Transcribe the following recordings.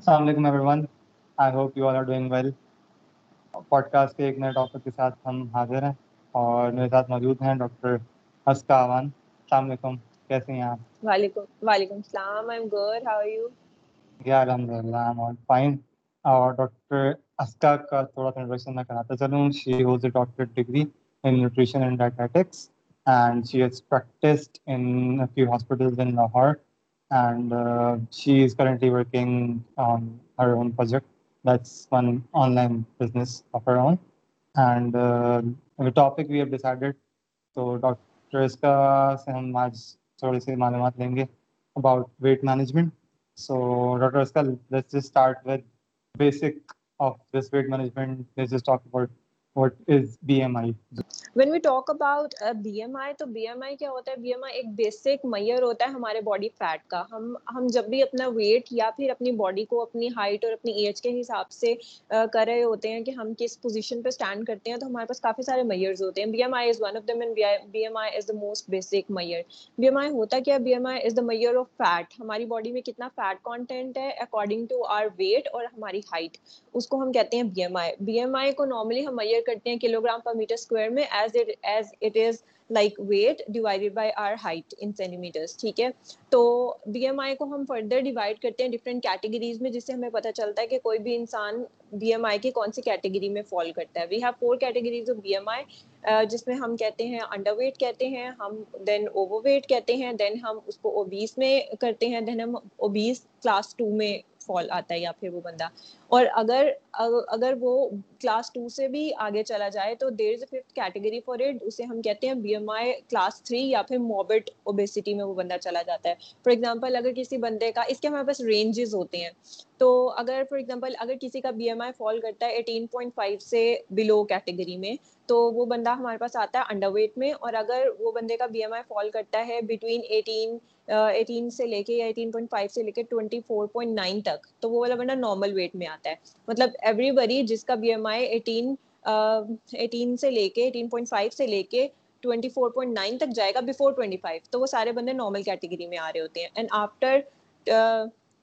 السلام علیکم everyone I hope you all are doing well podcast کے ایک نئے ٹاپک کے ساتھ ہم حاضر ہیں اور میرے ساتھ موجود ہیں ڈاکٹر حسکا اوان السلام علیکم. کیسے ہیں آپ؟ وعلیکم وعلیکم السلام. I am good how are you yeah الحمد للہ آئی ایم آل فائن اور ڈاکٹر اسکا کا تھوڑا سا انٹروڈکشن میں کراتا چلوں. She holds a doctor degree in nutrition and dietetics and she has practised in few hospitals in Lahore and uh, she is currently working on her own project. That's one online business of her own. And uh, the topic we have decided, so Dr. Iska se hum aaj thodi si malumat lenge about weight management. So Dr. Iska, let's just start with basic of this weight management. Let's just talk about what is BMI. When we talk about B M I تو B M آئی کیا ہوتا ہے be M آئی ایک basic mayor ہوتا ہے ہمارے body fat کا ہم ہم جب بھی اپنا ویٹ یا پھر اپنی باڈی کو اپنی ہائٹ اور اپنی ایج کے حساب سے کر رہے ہوتے ہیں کہ ہم کس پوزیشن پہ اسٹینڈ کرتے ہیں تو ہمارے پاس کافی سارے میئرز ہوتے ہیں B M I is one of them and B M I is the most basic measure B M I ہوتا کیا B M I is the measure of fat ہماری باڈی میں کتنا فیٹ کانٹینٹ ہے according to our weight اور ہماری height اس کو ہم کہتے ہیں B M I B M I کو نارملی ہم میئر کرتے ہیں کلو گرام پر میٹر اسکوائر میں as as it is like weight divided by our height in centimetres ٹھیک ہے؟ تو بی ایم آئی کو ہم فردر ڈیوائڈ کرتے ہیں ڈفرینٹ کیٹیگریز میں، جس سے ہمیں پتہ چلتا ہے کہ کوئی بھی انسان بی ایم آئی کی کون سی کیٹیگری میں فال کرتا ہے۔ We have four categories of B M I جس میں ہم کہتے ہیں انڈر ویٹ کہتے ہیں، ہم دین اوور ویٹ کہتے ہیں دین ہم اس کو اوبیس میں کرتے ہیں دین ہم اوبیس کلاس ٹو میں فال آتا ہے یا پھر وہ بندہ۔ اور اگر اگر وہ کلاس ٹو سے بھی آگے چلا جائے تو there is a fifth category for it اسے ہم کہتے ہیں B M I class three یا پھر موبٹ اوبیسٹی میں وہ بندہ چلا جاتا ہے۔ فار ایگزامپل اگر کسی بندے کا، اس کے ہمارے پاس رینجز ہوتے ہیں۔ تو اگر فار ایگزامپل اگر کسی کا بی ایم آئی فال کرتا ہے ایٹین پوائنٹ فائیو سے بلو کیٹیگری میں، تو وہ بندہ ہمارے پاس آتا ہے انڈر ویٹ میں۔ اور اگر وہ بندے کا بی ایم آئی فال کرتا ہے بٹوین ایٹین ایٹین سے لے کے یا ایٹین پوائنٹ فائیو سے لے کے ٹوئنٹی فور پوائنٹ نائن تک، تو وہ والا بندہ نارمل ویٹ میں آتا ہے۔ مطلب ایوری بڑی جس کا B M I eighteen eighteen سے لے کے ایٹین پوائنٹ فائیو سے لے کے ٹوئنٹی فور پوائنٹ نائن تک جائے گا بفور ٹوئنٹی فائیو تو وہ سارے بندے نارمل کیٹیگری میں آ رہے ہوتے ہیں۔ And after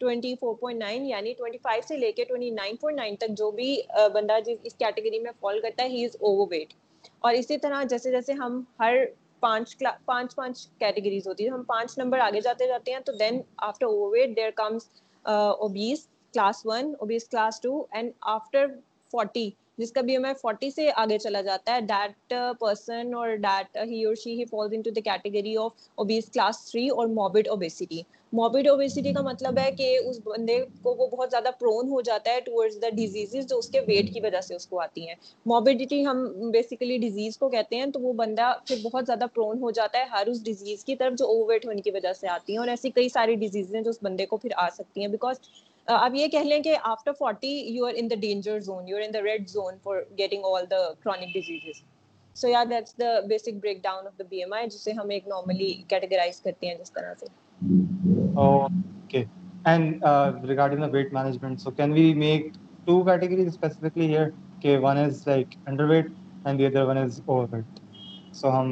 twenty four point nine یعنی ٹوئنٹی فائیو سے لے کے ٹوئنٹی نائن پوائنٹ نائن تک جو بھی بندہ جس، اس کیٹیگری میں فال کرتا ہے ہی از اوور ویٹ اور اسی طرح جیسے جیسے ہم ہر پانچ پانچ پانچ کیٹیگریز ہوتی ہے ہم پانچ نمبر آگے جاتے جاتے ہیں تو then after overweight there comes obese class one obese class two and after forty جس کا بی ایم آئی فورٹی سے آگے چلا جاتا ہے دیٹ پرسن اور دیٹ ہی اور she he falls into the category of obese class three اور موبڈ اوبیسٹی موبڈ اوبیسٹی کا مطلب ہے کہ اس بندے کو وہ بہت زیادہ پرون ہو جاتا ہے ٹورڈز دا ڈیزیز جو اس کے ویٹ کی وجہ سے اس کو آتی ہیں۔ موبڈیٹی ہم بیسیکلی ڈیزیز کو کہتے ہیں تو وہ بندہ پھر بہت زیادہ پرون ہو جاتا ہے ہر اس ڈیزیز کی طرف جو اوور ویٹ ہونے کی وجہ سے آتی ہیں اور ایسی کئی ساری ڈیزیز ہیں جو اس بندے کو پھر آ سکتی ہیں۔ بیکاز اب یہ کہہ لیں کہ after forty you are in the danger zone you are in the red zone for getting all the chronic diseases so yeah that's the basic breakdown of the B M I جسے ہم ایک normally categorize کرتے ہیں جس طرح سے Okay. And uh, regarding the weight management, so can we make two categories specifically here? Okay, one is like underweight and the other one is overweight. So ہم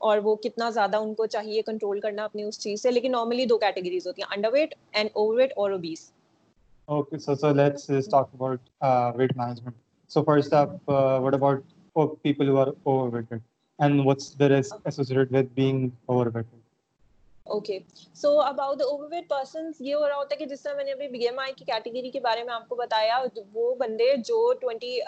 اور وہ کتنا زیادہ ان کو چاہیے کنٹرول کرنا اپنی اس چیز سے لیکن نارملی دو کیٹیگریز ہوتی ہیں underweight and overweight اور obees okay so so let's talk about weight management so first up what about people who are overweight and what's there is associated with being overweight okay so about the overweight persons یہ ہو رہا ہوتا ہے کہ جس طرح میں نے ابھی بی ایم آئی کی کیٹیگری کے بارے میں آپ کو بتایا، وہ بندے جو ٹوینٹی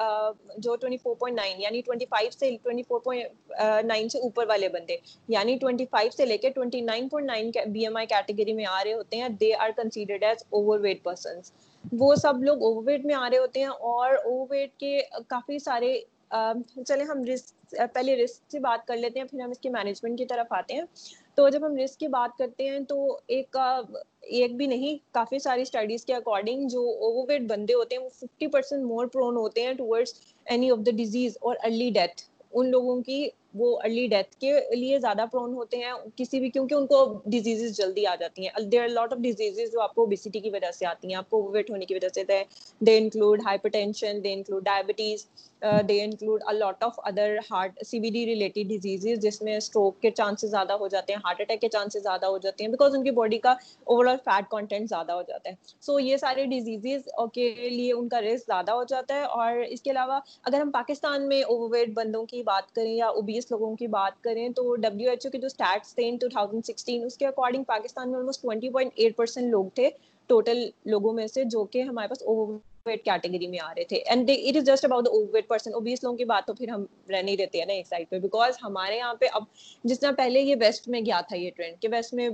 جو ٹوئنٹی فور پوائنٹ نائن یعنی ٹوئنٹی فائیو سے ٹوئنٹی فور پوائنٹ نائن سے اوپر والے بندے یعنی ٹوئنٹی فائیو سے لے کے twenty nine point nine B M I category میں آ رہے ہوتے ہیں they are considered as overweight persons وہ سب لوگ اوور ویٹ میں آ رہے ہوتے ہیں اور اوور ویٹ کے کافی سارے چلے ہم رسک پہلے رسک سے بات کر لیتے ہیں، پھر ہم اس کے مینجمنٹ کی طرف آتے ہیں۔ تو جب ہم رسک کی بات کرتے ہیں تو ایک ایک بھی نہیں، کافی ساری اسٹڈیز کے اکارڈنگ جو اوور ویٹ بندے ہوتے ہیں، وہ ففٹی پرسینٹ مور پرون ہوتے ہیں towards any of the disease اور ارلی ڈیتھ ان لوگوں کی وہ ارلی ڈیتھ کے لیے زیادہ پرون ہوتے ہیں کسی بھی، کیونکہ ان کو ڈیزیزز جلدی آ جاتی ہیں۔ There are lot of diseases جو آپ کو اوبیسٹی کی وجہ سے آتی ہیں، آپ کو ویٹ ہونے کی وجہ سے they include hypertension they include diabetes they include a lot of other heart C B D related diseases جس میں اسٹروک کے چانسز زیادہ ہو جاتے ہیں ہارٹ اٹیک کے چانسز زیادہ ہو جاتے ہیں بیکاز ان کی باڈی کا اوور آل فیٹ کانٹینٹ زیادہ ہو جاتا ہے۔ سو یہ سارے ڈیزیزز کے لیے ان کا رسک زیادہ ہو جاتا ہے اور اس کے علاوہ اگر ہم پاکستان میں اوور ویٹ بندوں کی بات کریں یا اوبیس لوگوں کی بات کریں تو ڈبلیو ایچ او کے جو اسٹیٹس تھے ان ٹو تھاؤزینڈ سکسٹین اس کے اکارڈنگ پاکستان میں almost twenty point eight percent لوگ تھے ٹوٹل لوگوں میں سے، جو کہ ہمارے پاس اوور ویٹ کیٹیگری میں آ رہے تھے. And it is just about overweight person obese لوگوں کی بات تو پھر ہم رہ نہیں دیتے ہیں نا ایک سائڈ پہ. بیکاز ہمارے یہاں پہ اب جس طرح پہلے یہ ویسٹ میں گیا تھا یہ ٹرینڈ کہ ویسٹ میں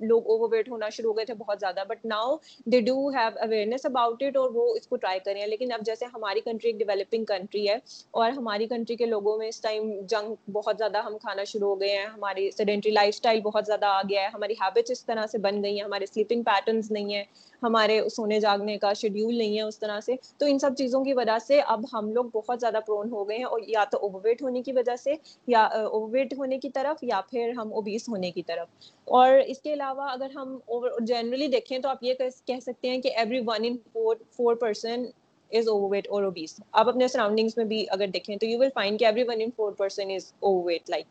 لوگ اوور ویٹ ہونا شروع ہو گئے تھے بہت زیادہ. But now they do have awareness about it اور وہ اس کو ٹرائی کریں لیکن اب جیسے ہماری کنٹری ایک ڈیولپنگ کنٹری ہے اور ہماری کنٹری کے لوگوں میں اس ٹائم جنگ بہت زیادہ ہم کھانا شروع ہو گئے ہیں. ہماری سیڈینٹری لائف اسٹائل بہت زیادہ آ گیا ہے. ہماری ہیبٹس اس طرح سے بن گئی ہیں. ہمارے سلیپنگ پیٹرنس نہیں ہیں. ہمارے سونے جاگنے کا شیڈیول نہیں ہے. اس طرح سے۔ تو ان سب چیزوں کی وجہ سے اب ہم لوگ بہت زیادہ پرون ہو گئے ہیں اور یا تو اوور ویٹ ہونے کی وجہ سے یا اوور ویٹ ہونے کی طرف یا پھر ہم اوبیس ہونے کی طرف۔ اور اس کے علاوہ اگر ہم جنرلی دیکھیں تو آپ یہ کہہ سکتے ہیں کہ every one in four four person is overweight اور اوبیس آپ اپنے سراؤنڈنگس میں بھی اگر دیکھیں تو یو ول فائنڈ کہ every one in four person is overweight like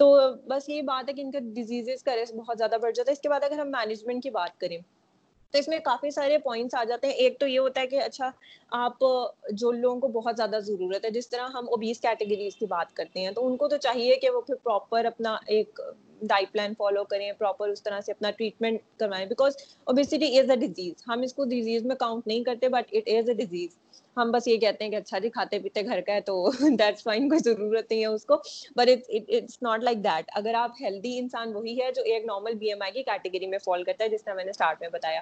تو بس یہی بات ہے کہ ان کا ڈیزیزز کا ریسک بہت زیادہ بڑھ جاتا ہے۔ اس کے بعد اگر ہم مینجمنٹ کی بات کریں تو اس میں کافی سارے پوائنٹس آ جاتے ہیں۔ ایک تو یہ ہوتا ہے کہ اچھا آپ جو لوگوں کو بہت زیادہ ضرورت ہے، جس طرح ہم اوبیس کیٹیگریز کی بات کرتے ہیں، تو ان کو تو چاہیے کہ وہ پھر پراپر اپنا ایک ڈائٹ پلان فالو کریں پراپر اس طرح سے اپنا ٹریٹمنٹ کروائیں. Because obesity is a disease ہم اس کو ڈیزیز میں کاؤنٹ نہیں کرتے but it is a disease ہم بس یہ کہتے ہیں کہ اچھا جی کھاتے پیتے گھر کا ہے تو دیٹس فائن کوئی ضرورت نہیں ہے اس کو. But it's not like that اگر آپ ہیلدی انسان وہی ہے جو ایک نارمل بی ایم آئی کی کیٹیگری میں فال کرتا ہے، جس طرح میں نے اسٹارٹ میں بتایا.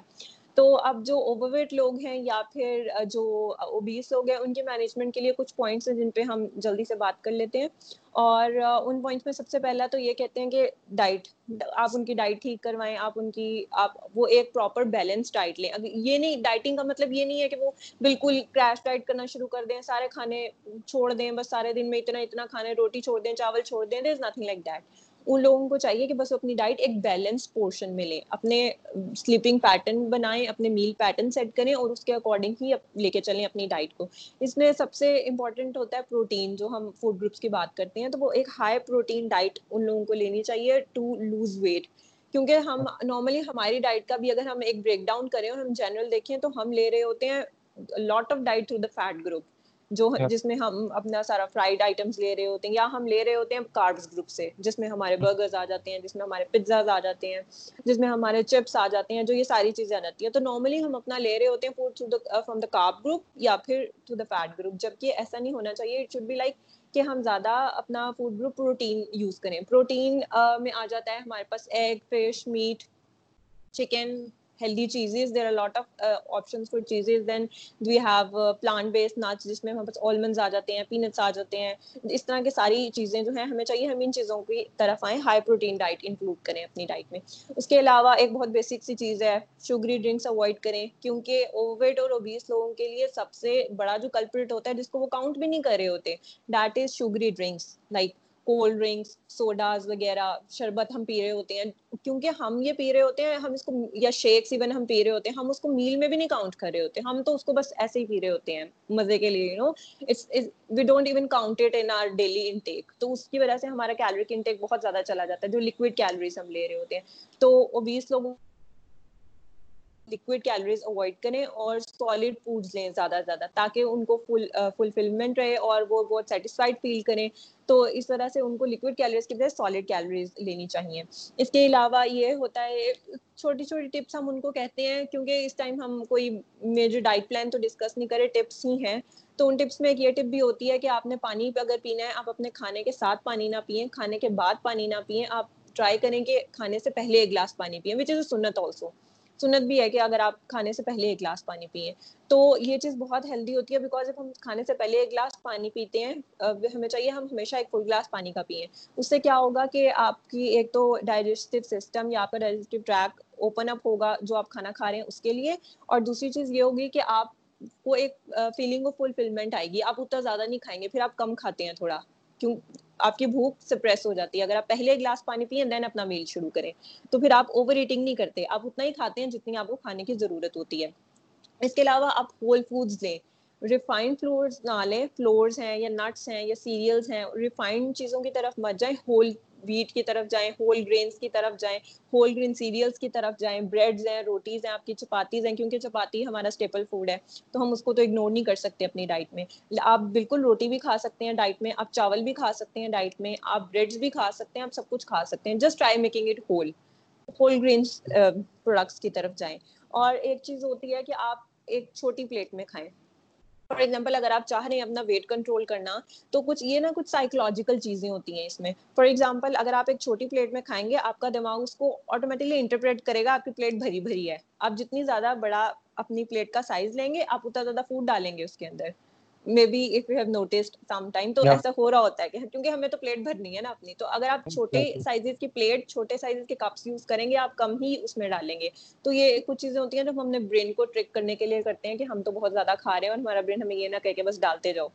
تو اب جو اوور ویٹ لوگ ہیں یا پھر جو اوبیس لوگ ہیں، ان کے مینجمنٹ کے لیے کچھ پوائنٹس ہیں جن پہ ہم جلدی سے بات کر لیتے ہیں۔ اور ان پوائنٹس میں سب سے پہلا تو یہ کہتے ہیں کہ ڈائٹ آپ ان کی ڈائٹ ٹھیک کروائیں، آپ ان کی، آپ وہ ایک پراپر بیلنس ڈائٹ لیں۔ یہ نہیں ڈائٹنگ کا مطلب یہ نہیں ہے کہ وہ بالکل کریش ڈائٹ کرنا شروع کر دیں، سارے کھانے چھوڑ دیں، بس سارے دن میں اتنا اتنا کھانے، روٹی چھوڑ دیں، چاول چھوڑ دیں there is nothing like that ان لوگوں کو چاہیے کہ بس اپنی ڈائٹ ایک بیلنس پورشن میں لیں، اپنے سلیپنگ پیٹرن بنائیں، اپنے میل پیٹرن سیٹ کریں اور اس کے اکارڈنگ ہی لے کے چلیں اپنی ڈائٹ کو۔ اس میں سب سے امپورٹنٹ ہوتا ہے پروٹین، جو ہم فوڈ گروپس کی بات کرتے ہیں، تو وہ ایک ہائی پروٹین ڈائٹ ان لوگوں کو لینی چاہیے ٹو لوز ویٹ کیونکہ ہم نارملی ہماری ڈائٹ کا بھی اگر ہم ایک بریک ڈاؤن کریں اور ہم جنرل دیکھیں تو ہم لے رہے ہوتے ہیں lot of diet through the fat group جو جس میں ہم اپنا سارا فرائیڈ آئٹمس لے رہے ہوتے ہیں یا ہم لے رہے ہوتے ہیں کاربس گروپ سے جس میں ہمارے برگرز آ جاتے ہیں جس میں ہمارے پزاز آ جاتے ہیں جس میں ہمارے چپس آ جاتے ہیں جو یہ ساری چیزیں آ جاتی ہیں۔ تو نارملی ہم اپنا لے رہے ہوتے ہیں food through from the carb group یا پھر تھرو دا فیٹ گروپ جبکہ ایسا نہیں ہونا چاہیے اٹ شوڈ بی لائک کہ ہم زیادہ اپنا فوڈ گروپ پروٹین یوز کریں۔ پروٹین میں آ جاتا ہے ہمارے پاس egg fish meat chicken healthy cheeses. There are a lot of uh, options for cheeses. Then we have uh, جس میں ہمارے پاس almonds آ جاتے ہیں peanuts آ جاتے ہیں. اس طرح کی ساری چیزیں جو ہیں ہمیں چاہیے ہم ان چیزوں کی طرف آئیں. ہائی پروٹین ڈائٹ انکلوڈ کریں اپنی ڈائٹ میں. اس کے علاوہ ایک بہت بیسک سی چیز ہے شوگری ڈرنکس اوائڈ کریں. کیونکہ اوور ویٹ اور اوبیس لوگوں کے لیے سب سے بڑا جو کلپریٹ ہوتا ہے جس کو وہ کاؤنٹ بھی نہیں کر رہے ہوتے that is sugary drinks like cold drinks sodas وغیرہ شربت ہم پی رہے ہوتے ہیں۔ کیونکہ ہم یہ پی رہے ہوتے ہیں، ہم اس کو یا شیکس ایون ہم پی رہے ہوتے ہیں، ہم اس کو میل میں بھی نہیں کاؤنٹ کر رہے ہوتے، ہم تو اس کو بس ایسے ہی پی رہے ہوتے ہیں مزے کے لیے you know we don't even count it in our daily intake تو اس کی وجہ سے ہمارا کیلریک انٹیک بہت زیادہ چلا جاتا ہے، جو لکوڈ کیلریز ہم لے رہے ہوتے ہیں۔ تو اوبیس لوگوں لکوڈ کیلریز اوائڈ کریں اور سالڈ فوڈز لیں زیادہ سے زیادہ تاکہ ان کو فل فلفلمنٹ رہے اور وہ بہت سیٹسفائڈ فیل کریں۔ تو اس طرح سے ان کو لکوڈ کیلریز کی بجائے سالڈ کیلریز لینی چاہیے۔ اس کے علاوہ یہ ہوتا ہے، چھوٹی چھوٹی ٹپس ہم ان کو کہتے ہیں، کیونکہ اس ٹائم ہم کوئی میجر ڈائٹ پلان تو ڈسکس نہیں کرے ٹپس ہی ہیں۔ تو ان ٹپس میں ایک یہ ٹپ بھی ہوتی ہے کہ آپ نے پانی پہ اگر پینا ہے، آپ اپنے کھانے کے ساتھ پانی نہ پئیں کھانے کے بعد پانی نہ پئیں آپ ٹرائی کریں کہ کھانے سے پہلے ایک گلاس پانی پئیں وچ از اے سنت آلسو سنت بھی ہے کہ اگر آپ کھانے سے پہلے ایک گلاس پانی پیئیں۔ تو یہ چیز بہت ہیلدی ہوتی ہے بیکاز جب ہم کھانے سے پہلے ایک گلاس پانی پیتے ہیں ہمیں چاہیے ہم ہمیشہ ایک فل گلاس پانی کا پئیں اس سے کیا ہوگا کہ آپ کی ایک تو ڈائجسٹو سسٹم یا آپ کا ڈائجسٹو ٹریک اوپن اپ ہوگا جو آپ کھانا کھا رہے ہیں اس کے لیے۔ اور دوسری چیز یہ ہوگی کہ آپ کو ایک فیلنگ آف فلفلمنٹ آئے گی۔ آپ اتنا زیادہ نہیں کھائیں گے، پھر آپ کم کھاتے ہیں تھوڑا۔ کیوں؟ آپ کی بھوک سپریس ہو جاتی ہے۔ اگر آپ پہلے گلاس پانی پئیں دین اپنا میل شروع کریں۔ تو پھر آپ اوور ایٹنگ نہیں کرتے۔ آپ اتنا ہی کھاتے ہیں جتنی آپ کو کھانے کی ضرورت ہوتی ہے۔ اس کے علاوہ آپ ہول فوڈز لیں۔ ریفائنڈ فلورز نہ لیں۔ فلورز ہیں یا نٹس ہیں یا سیریلس ہیں۔ ریفائنڈ چیزوں کی طرف مت جائیں ہول ویٹ کی طرف جائیں ہول گرینس کی طرف جائیں ہول گرین سیریلس کی طرف جائیں بریڈز ہیں، روٹیز ہیں، آپ کی چپاتیز ہیں، کیونکہ چپاتی ہمارا اسٹیپل فوڈ ہے، تو ہم اس کو تو اگنور نہیں کر سکتے اپنی ڈائٹ میں۔ آپ بالکل روٹی بھی کھا سکتے ہیں ڈائٹ میں، آپ چاول بھی کھا سکتے ہیں ڈائٹ میں، آپ بریڈس بھی کھا سکتے ہیں، آپ سب کچھ کھا سکتے ہیں just try making it whole whole grains products کی طرف جائیں۔ اور ایک چیز ہوتی ہے کہ آپ ایک چھوٹی پلیٹ میں کھائیں۔ فار ایگزامپل اگر آپ چاہ رہے ہیں اپنا ویٹ کنٹرول کرنا، تو کچھ یہ نا کچھ سائیکولوجیکل چیزیں ہوتی ہیں اس میں. فار ایگزامپل اگر آپ ایک چھوٹی پلیٹ میں کھائیں گے، آپ کا دماغ اس کو آٹومیٹکلی انٹرپریٹ کرے گا، آپ کی پلیٹ بھری بھری ہے. آپ جتنی زیادہ بڑا اپنی پلیٹ کا سائز لیں گے، آپ اتنا زیادہ فوڈ ڈالیں گے اس کے اندر. Maybe if you have noticed some time تو ایسا ہو رہا ہوتا ہے کہ کیونکہ ہمیں تو پلیٹ بھرنی ہے نا اپنی تو اگر آپ چھوٹے سائزز کی پلیٹ چھوٹے سائزز کے کپس یوز کریں گے آپ کم ہی اس میں ڈالیں گے۔ تو یہ کچھ چیزیں ہوتی ہیں جو ہم اپنے برین کو ٹرک کرنے کے لیے کرتے ہیں کہ ہم تو بہت زیادہ کھا رہے ہیں اور ہمارا برین ہمیں یہ نہ کہہ کے بس ڈالتے جاؤ۔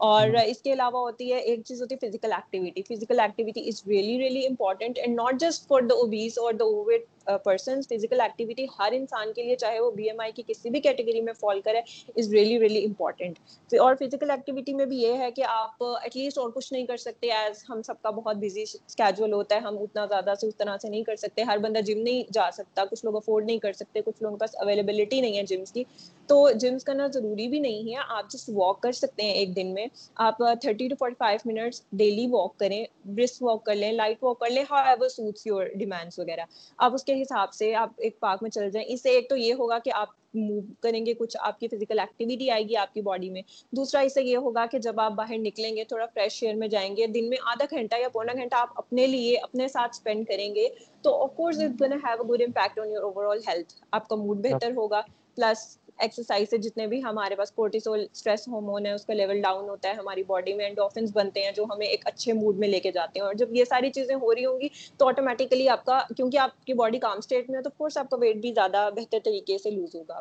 اور اس کے علاوہ ہوتی ہے ایک چیز ہوتی ہے physical activity physical activity is really really important and not just for the obese اور the overweight person physical activity ہر انسان کے لیے، چاہے وہ بی ایم آئی کی کسی بھی کیٹیگری میں فال کرے از ریئلی ریئلی امپورٹنٹ اور فزیکل ایکٹیویٹی میں بھی یہ ہے کہ آپ ایٹ لیسٹ اور کچھ نہیں کر سکتے ایز ہم سب کا بہت بزی اسکیجول ہوتا ہے، ہم اتنا زیادہ سے اس طرح سے نہیں کر سکتے، ہر بندہ جم نہیں جا سکتا، کچھ لوگ افورڈ نہیں کر سکتے، کچھ لوگوں کے پاس اویلیبلٹی نہیں ہے جمس کی. تو جمس کرنا ضروری بھی نہیں ہے، آپ جس واک کر سکتے ہیں ایک دن میں. آپ thirty to forty five minutes daily walk کریں برسک واک کر لیں لائٹ واک کر لیں however suits your demands وغیرہ. آپ اس کے حساب سے آپ ایک پارک میں چل جائیں۔ اس سے ایک تو یہ ہوگا کہ آپ موو کریں گے کچھ، آپ کی فزیکل ایکٹیویٹی آئے گی آپ کی باڈی میں۔ دوسرا اس سے یہ ہوگا کہ جب آپ باہر نکلیں گے، تھوڑا فریش ایئر میں جائیں گے، دن میں آدھا گھنٹہ یا پونا گھنٹہ آپ اپنے لیے، اپنے ساتھ اسپینڈ کریں گے، تو of course it gonna have a good impact on your overall health آپ کا موڈ بہتر ہوگا۔ پلس ایکسرسائز سے جتنے بھی ہمارے پاس کورٹیسول اسٹریس ہارمون ہے اس کا لیول ڈاؤن ہوتا ہے، ہماری باڈی میں انڈوفنس بنتے ہیں جو ہمیں ایک اچھے موڈ میں لے کے جاتے ہیں۔ اور جب یہ ساری چیزیں ہو رہی ہوں گی تو آٹومیٹیکلی آپ کا، کیونکہ آپ کی باڈی کام اسٹیٹ میں ہے تو کورس آپ کا ویٹ بھی زیادہ بہتر طریقے سے لوز ہوگا۔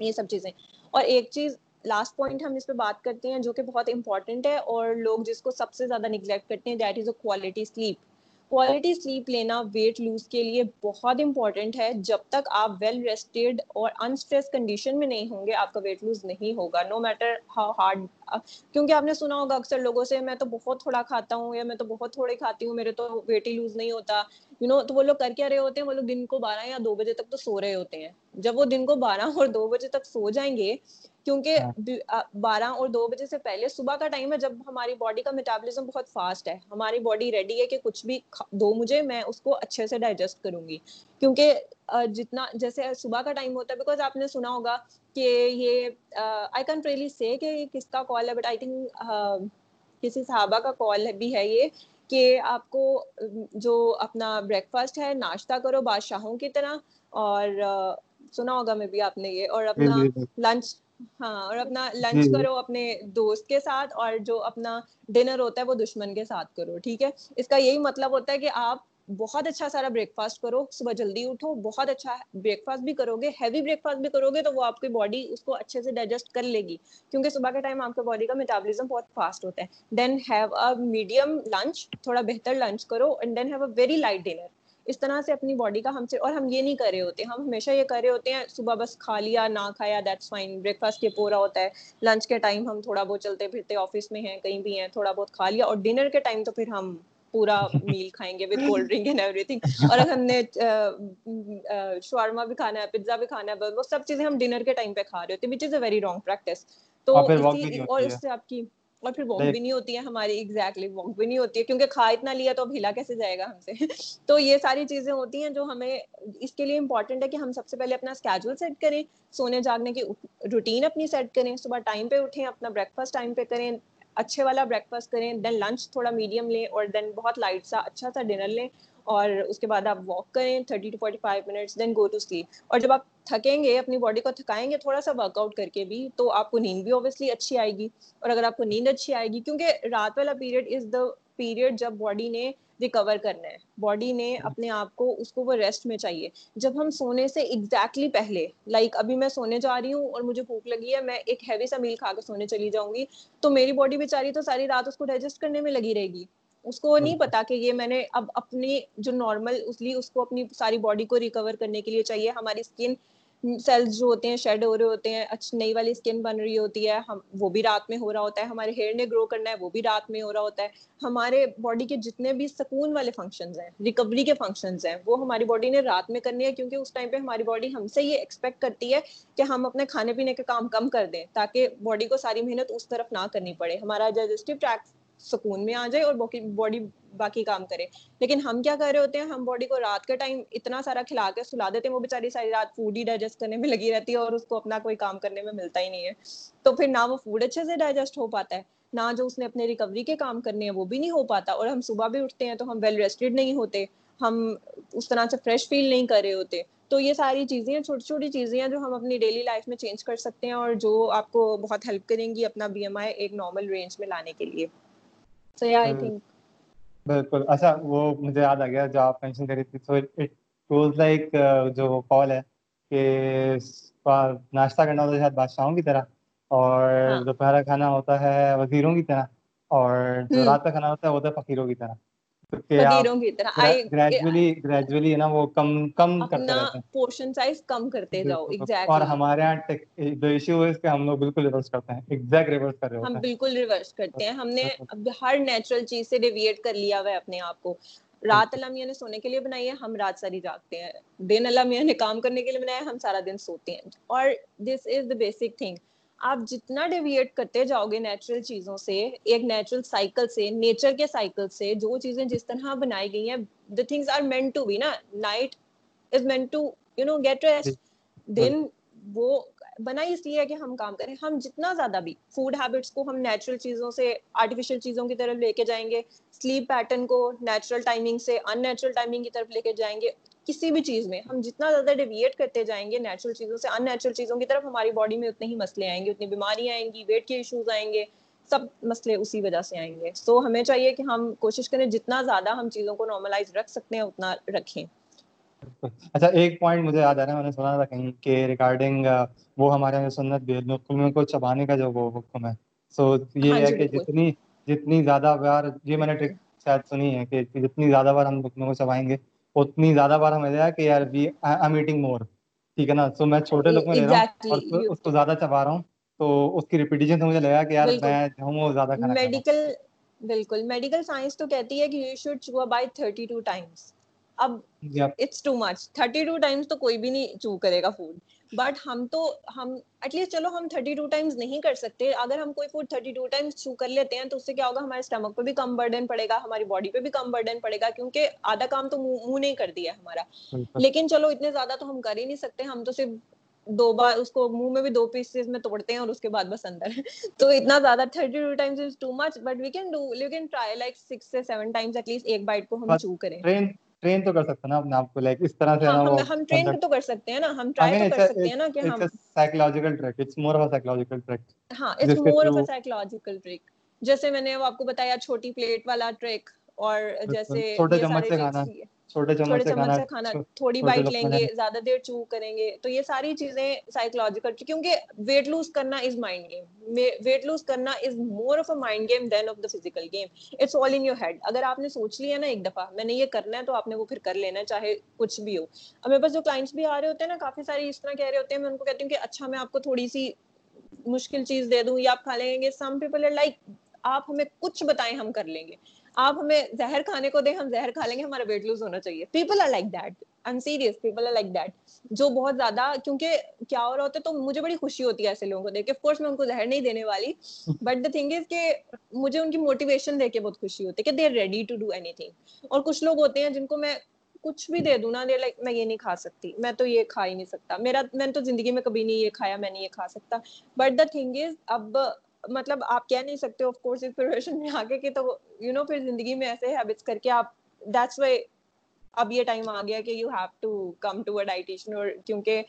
یہ سب چیزیں۔ اور ایک چیز لاسٹ پوائنٹ ہم اس پہ بات کرتے ہیں جو کہ بہت امپورٹنٹ ہے اور لوگ جس کو سب سے زیادہ نگلیکٹ کرتے ہیں that is a quality sleep quality sleep لینا ویٹ لوز کے لیے بہت امپورٹنٹ ہے جب تک آپ ویل ریسٹیڈ اور انسٹریس کنڈیشن میں نہیں ہوں گے آپ کا ویٹ لوز نہیں ہوگا نو میٹر ہاؤ ہارڈ کیونکہ آپ نے سنا ہوگا اکثر لوگوں سے میں تو بہت تھوڑا کھاتا ہوں یا میں تو بہت تھوڑے کھاتی ہوں میرے تو ویٹ ہی لوز نہیں ہوتا یو نو تو وہ لوگ کر کیا رہے ہوتے ہیں وہ لوگ دن کو بارہ یا دو بجے تک تو سو رہے ہوتے ہیں جب وہ دن کو بارہ اور دو بجے تک سو جائیں گے کیونکہ بارہ اور دو بجے سے پہلے صبح کا ٹائم ہے جب ہماری باڈی کا میٹابلزم بہت فاسٹ ہے۔ ہماری باڈی ریڈی ہے کہ کچھ بھی دو مجھے میں اس کو اچھے سے ڈائجسٹ کروں گی کیونکہ جتنا جیسے صبح کا ٹائم ہوتا ہے بیکاز آپ نے سنا ہوگا کہ یہ آئی کین ریئلی سے کہ کس کا کال ہے بٹ آئی تھنک کسی صحابہ کا کال بھی ہے یہ کہ آپ کو جو اپنا بریک فاسٹ ہے ناشتہ کرو بادشاہوں کی طرح۔ اور سنا ہوگا میں بھی آپ نے یہ اور اپنا لنچ ہاں اور اپنا لنچ کرو اپنے دوست کے ساتھ اور جو اپنا ڈنر ہوتا ہے وہ دشمن کے ساتھ کرو ٹھیک ہے؟ اس کا یہی مطلب ہوتا ہے کہ آپ بہت اچھا سارا بریک فاسٹ کرو صبح جلدی اٹھو بہت اچھا بریک فاسٹ بھی کرو گے ہیوی بریک فاسٹ بھی کرو گے تو وہ آپ کی باڈی اس کو اچھے سے ڈائجسٹ کر لے گی کیونکہ صبح کے ٹائم آپ کا باڈی کا میٹابلزم بہت فاسٹ ہوتا ہے۔ Then have a medium lunch تھوڑا بہتر لنچ کرو and then have a very light dinner اس طرح سے اپنی باڈی کا ہم سے اور ہم یہ نہیں کر رہے ہوتے ہم ہمیشہ یہ کر رہے ہوتے ہیں صبح بس کھا لیا نہ کھایا دیٹس فائن بریک فاسٹ یہ پورا ہوتا ہے۔ لنچ کے ٹائم ہم تھوڑا بہت چلتے پھرتے آفس میں ہیں کہیں بھی ہیں تھوڑا بہت کھا لیا اور ڈنر کے ٹائم تو پھر ہم پورا میل کھائیں گے with cold drink and everything اور اگر ہم نے شورما بھی کھانا ہے پیزا بھی کھانا ہے وہ سب چیزیں ہم ڈنر کے ٹائم پہ کھا رہے ہوتے ہیں which is a very wrong practice تو اور اس سے آپ کی اور پھر واک بھی نہیں ہوتی ہے ہماری ایگزیکٹلی واک بھی نہیں ہوتی ہے کیونکہ کھا اتنا لیا تو اب ہلا کیسے جائے گا ہم سے؟ تو یہ ساری چیزیں ہوتی ہیں جو ہمیں اس کے لیے امپورٹنٹ ہے کہ ہم سب سے پہلے اپنا اسکیجول سیٹ کریں سونے جاگنے کی روٹین اپنی سیٹ کریں صبح ٹائم پہ اٹھیں اپنا بریک فاسٹ ٹائم پہ کریں اچھے والا بریک فاسٹ کریں دین لنچ تھوڑا میڈیم لیں اور دین بہت لائٹ سا اچھا سا ڈنر لیں۔ اور اس کے بعد آپ واک کریں thirty to forty five minutes then go to sleep اور جب آپ تھکیں گے، اپنی باڈی کو تھکائیں گے، تھوڑا سا ورک آؤٹ کر کے بھی، تو آپ کو نیند بھی اوبیسلی اچھی آئے گی۔ اور اگر آپ کو نیند اچھی آئے گی، کیونکہ رات والا پیریڈ از دا پیریڈ جب باڈی نے ریکور کرنا ہے۔ باڈی نے اپنے آپ کو، اس کو وہ ریسٹ میں چاہیے۔ جب ہم سونے سے ایگزیکٹلی پہلے لائک ابھی میں سونے جا رہی ہوں اور مجھے بھوک لگی ہے، میں ایک ہیوی سا میل کھا کے سونے چلی جاؤں گی، تو میری باڈی بیچاری تو ساری رات اس کو ڈائجسٹ کرنے میں لگی رہے گی۔ اس کو نہیں پتا کہ یہ میں نے اب اپنی جو نارمل اس لیے اس کو اپنی ساری باڈی کو ریکور کرنے کے لیے چاہیے۔ ہماری اسکن سیلز جو ہوتے ہیں شیڈ ہو رہے ہوتے ہیں اچھی نئی والی اسکن بن رہی ہوتی ہے۔ ہم وہ بھی رات میں ہو رہا ہوتا ہے۔ ہمارے ہیئر نے گرو کرنا ہے وہ بھی رات میں ہو رہا ہوتا ہے۔ ہمارے باڈی کے جتنے بھی سکون والے فنکشنز ہیں ریکوری کے فنکشنز ہیں وہ ہماری باڈی نے رات میں کرنی ہے۔ کیونکہ اس ٹائم پہ ہماری باڈی ہم سے یہ ایکسپیکٹ کرتی ہے کہ ہم اپنے کھانے پینے کے کام کم کر دیں تاکہ باڈی کو ساری محنت اس طرف نہ کرنی پڑے۔ ہمارا ڈائجسٹو ٹریک سکون میں آ جائے اور باڈی باقی کام کرے۔ لیکن ہم کیا کر رہے ہوتے ہیں؟ ہم باڈی کو رات کے ٹائم اتنا سارا کھلا کے سلا دیتے ہیں، وہ بیچاری ساری رات فوڈ ہی ڈائجسٹ کرنے میں لگی رہتی ہے اور اس کو اپنا کوئی کام کرنے میں ملتا ہی نہیں ہے۔ تو پھر نہ وہ فوڈ اچھے سے ڈائجسٹ ہو پاتا ہے، نہ جو اس نے اپنے ریکوری کے کام کرنے ہیں، وہ بھی نہیں ہو پاتا۔ اور ہم صبح بھی اٹھتے ہیں تو ہم ویل ریسٹڈ نہیں ہوتے، ہم اس طرح سے فریش فیل نہیں کر رہے ہوتے۔ تو یہ ساری چیزیں، چھوٹی چھوٹی چیزیں ہیں جو ہم اپنی ڈیلی لائف میں چینج کر سکتے ہیں اور جو آپ کو بہت ہیلپ کریں گی اپنا بی ایم آئی ایک نارمل رینج میں لانے کے لیے۔ سو یا آئی تھنک بالکل۔ اچھا وہ مجھے یاد آ گیا جو آپ مینشن کری تھی سو اٹ گوز لائک جو کال ہے کہ ناشتہ کرنا ہوتا ہے شاید بادشاہوں کی طرح اور ہاں۔ دوپہر کھانا ہوتا ہے وزیروں کی طرح اور جو رات کا کھانا ہوتا ہے وہ ہوتا ہے فقیروں کی طرح۔ گریجولی گریجولی ہے نا وہ کم کم کرتے رہتے ہیں۔ پورشن سائز کم کرتے جاؤ ایگزیکٹلی اور ہمارے دی ایشو ہے کہ ہم لوگ بالکل ریورس کرتے ہیں ایگزیکٹ ریورس کر رہے ہوتے ہیں۔ ہم بالکل ریورس کرتے ہیں۔ ہم نے ہر نیچرل چیز سے ڈیویٹ کر لیا ہوا ہے اپنے آپ کو۔ رات اللہ میاں نے سونے کے لیے بنائی ہے ہم رات ساری جاگتے ہیں۔ دن اللہ میاں نے کام کرنے کے لیے بنایا ہے ہم سارا دن سوتے ہیں۔ اور دس از دا بیسک تھنگ آپ جتنا ڈیویٹ کرتے جاؤ گے نیچرل چیزوں سے ایک نیچرل سائیکل سے نیچر کے سائیکل سے جو چیزیں جس طرح بنائی گئی ہیں the things are meant to be نا؟ Night is meant to you know get rest دن وہ بنا اس لیے کہ ہم کام کریں۔ ہم جتنا زیادہ بھی فوڈ ہیبٹس کو ہم نیچرل چیزوں سے آرٹیفیشیل چیزوں کی طرف لے کے جائیں گے سلیپ پیٹرن کو نیچرل ٹائمنگ سے ان نیچرل ٹائمنگ کی طرف لے کے جائیں گے کسی بھی چیز میں۔ ہم جتنا زیادہ ڈیویٹ کرتے جائیں گے نیچرل چیزوں سے ان نیچرل چیزوں کی طرف ہماری باڈی میں اتنے ہی مسئلے آئیں گے اتنی بیماریاں آئیں گی ویٹ کے ایشوز آئیں گے سب مسئلے اسی وجہ سے آئیں گے۔ سو ہمیں چاہیے کہ ہم کوشش کریں جتنا زیادہ ہم چیزوں کو نارملائز رکھ سکتے ہیں اتنا رکھیں۔ اچھا ایک پوائنٹ مجھے یاد آ رہا ہے میں نے سنا تھا کہیں کہ ریگارڈنگ وہ ہمارے یہاں سنت بھی نقل کو چبانے کا جو وہ حکم ہے۔ سو یہ ہے کہ جتنی جتنی زیادہ بار یہ میں نے ٹرک شاید سنی ہے کہ جتنی زیادہ بار ہم لکموں کو چبائیں گے اتنی زیادہ بار ہمیں لگا کہ یار وی آئی ایٹنگ مور ٹھیک ہے نا؟ سو میں چھوٹے لکمے لے رہا ہوں اور اس کو زیادہ چبا رہا ہوں تو اس کی ریپیٹیشن سے مجھے لگا کہ یار میں ہوں وہ زیادہ کھانا میڈیکل بالکل. میڈیکل سائنس تو کہتی ہے کہ you should chew about 32 times اب it's too much thirty two times تو کوئی بھی نہیں چو کرے گا فوڈ بٹ ہم تو ہم ایٹ لیسٹ چلو ہم تھرٹی ٹو ٹائمس نہیں کر سکتے. اگر ہم کوئی فوڈ تھرٹی ٹو ٹائمس چو کر لیتے ہیں تو اس سے کیا ہوگا؟ ہمارے اسٹمک پہ بھی کم برڈن پڑے گا ہماری باڈی پہ بھی کم برڈن پڑے گا کیونکہ آدھا کام تو منہ نہیں کر دیا ہمارا. لیکن چلو اتنے زیادہ تو ہم کر ہی نہیں سکتے. ہم تو صرف دو بار اس کو منہ میں بھی دو پیسز میں توڑتے ہیں اور اس کے بعد بس اندر. تو اتنا زیادہ thirty two times is too much but we can do you can try like six سے سیون ٹائمس ایٹ لیسٹ ایک بائٹ کو ہم چو کریں. ٹرین تو کر سکتے ہیں نا اپنے آپ کو لائک اس طرح سے وہ ہم ٹرین تو کر سکتے ہیں نا ہم ٹرائی تو کر سکتے ہیں نا کہ ہم psychological trick it's more of a psychological trick ہاں it's more of a psychological trick جیسے میں نے آپ کو بتایا چھوٹی پلیٹ والا ٹریک اور جیسے چھوٹے چمچ سے کھانا چھوٹے چمچ سے کھانا تھوڑی بائٹ لیں گے زیادہ دیر چو کریں گے۔ تو یہ ساری چیزیں سائیکولوجیکل کیونکہ ویٹ لوز کرنا is mind game weight lose کرنا is more of a mind game then of the physical game it's all in your head اگر آپ نے سوچ لیا نا ایک دفعہ میں نے یہ کرنا ہے تو آپ نے وہ پھر کر لینا چاہے کچھ بھی ہو۔ اب میرے پاس جو کلائنٹس بھی آ رہے ہوتے ہیں نا کافی ساری اس طرح کہہ رہے ہوتے ہیں میں ان کو کہتی ہوں کہ اچھا میں آپ کو تھوڑی سی مشکل چیز دے دوں یا آپ کھا لیں گے۔ سم پیپل لائک آپ ہمیں کچھ بتائیں ہم کر لیں گے۔ آپ ہمیں زہر کھانے کو دیں، ہم زہر کھا لیں گے، ہمارا ویٹ لوز ہونا چاہیے۔ People are like that I am serious people are like that جو بہت زیادہ، کیونکہ کیا ہو رہا ہوتا ہے، تو مجھے بڑی خوشی ہوتی ہے ایسے لوگوں کو دیکھ کے۔ کورس میں ان کو زہر نہیں دینے والی۔ بٹ دا تھنگ از کہ مجھے ان کی موٹیویشن دیکھ کے بہت خوشی ہوتی ہے کہ they are ready to do anything اور کچھ لوگ ہوتے ہیں جن کو میں کچھ بھی دے دوں نا دے لائک میں یہ نہیں کھا سکتی، میں تو یہ کھا ہی نہیں سکتا۔ میرا، میں نے تو زندگی میں کبھی نہیں یہ کھایا، میں نہیں یہ کھا سکتا۔ بٹ دا تھنگ از اب مطلب آپ کہہ نہیں سکتے آف کورس اس پروفیشن میں آگے کہ تو یو نو پھر زندگی میں ایسے ہیبٹس کر کے آپ دیٹس وائی اب یہ ٹائم آ گیا کہ you have to come to a dietician اور کیونکہ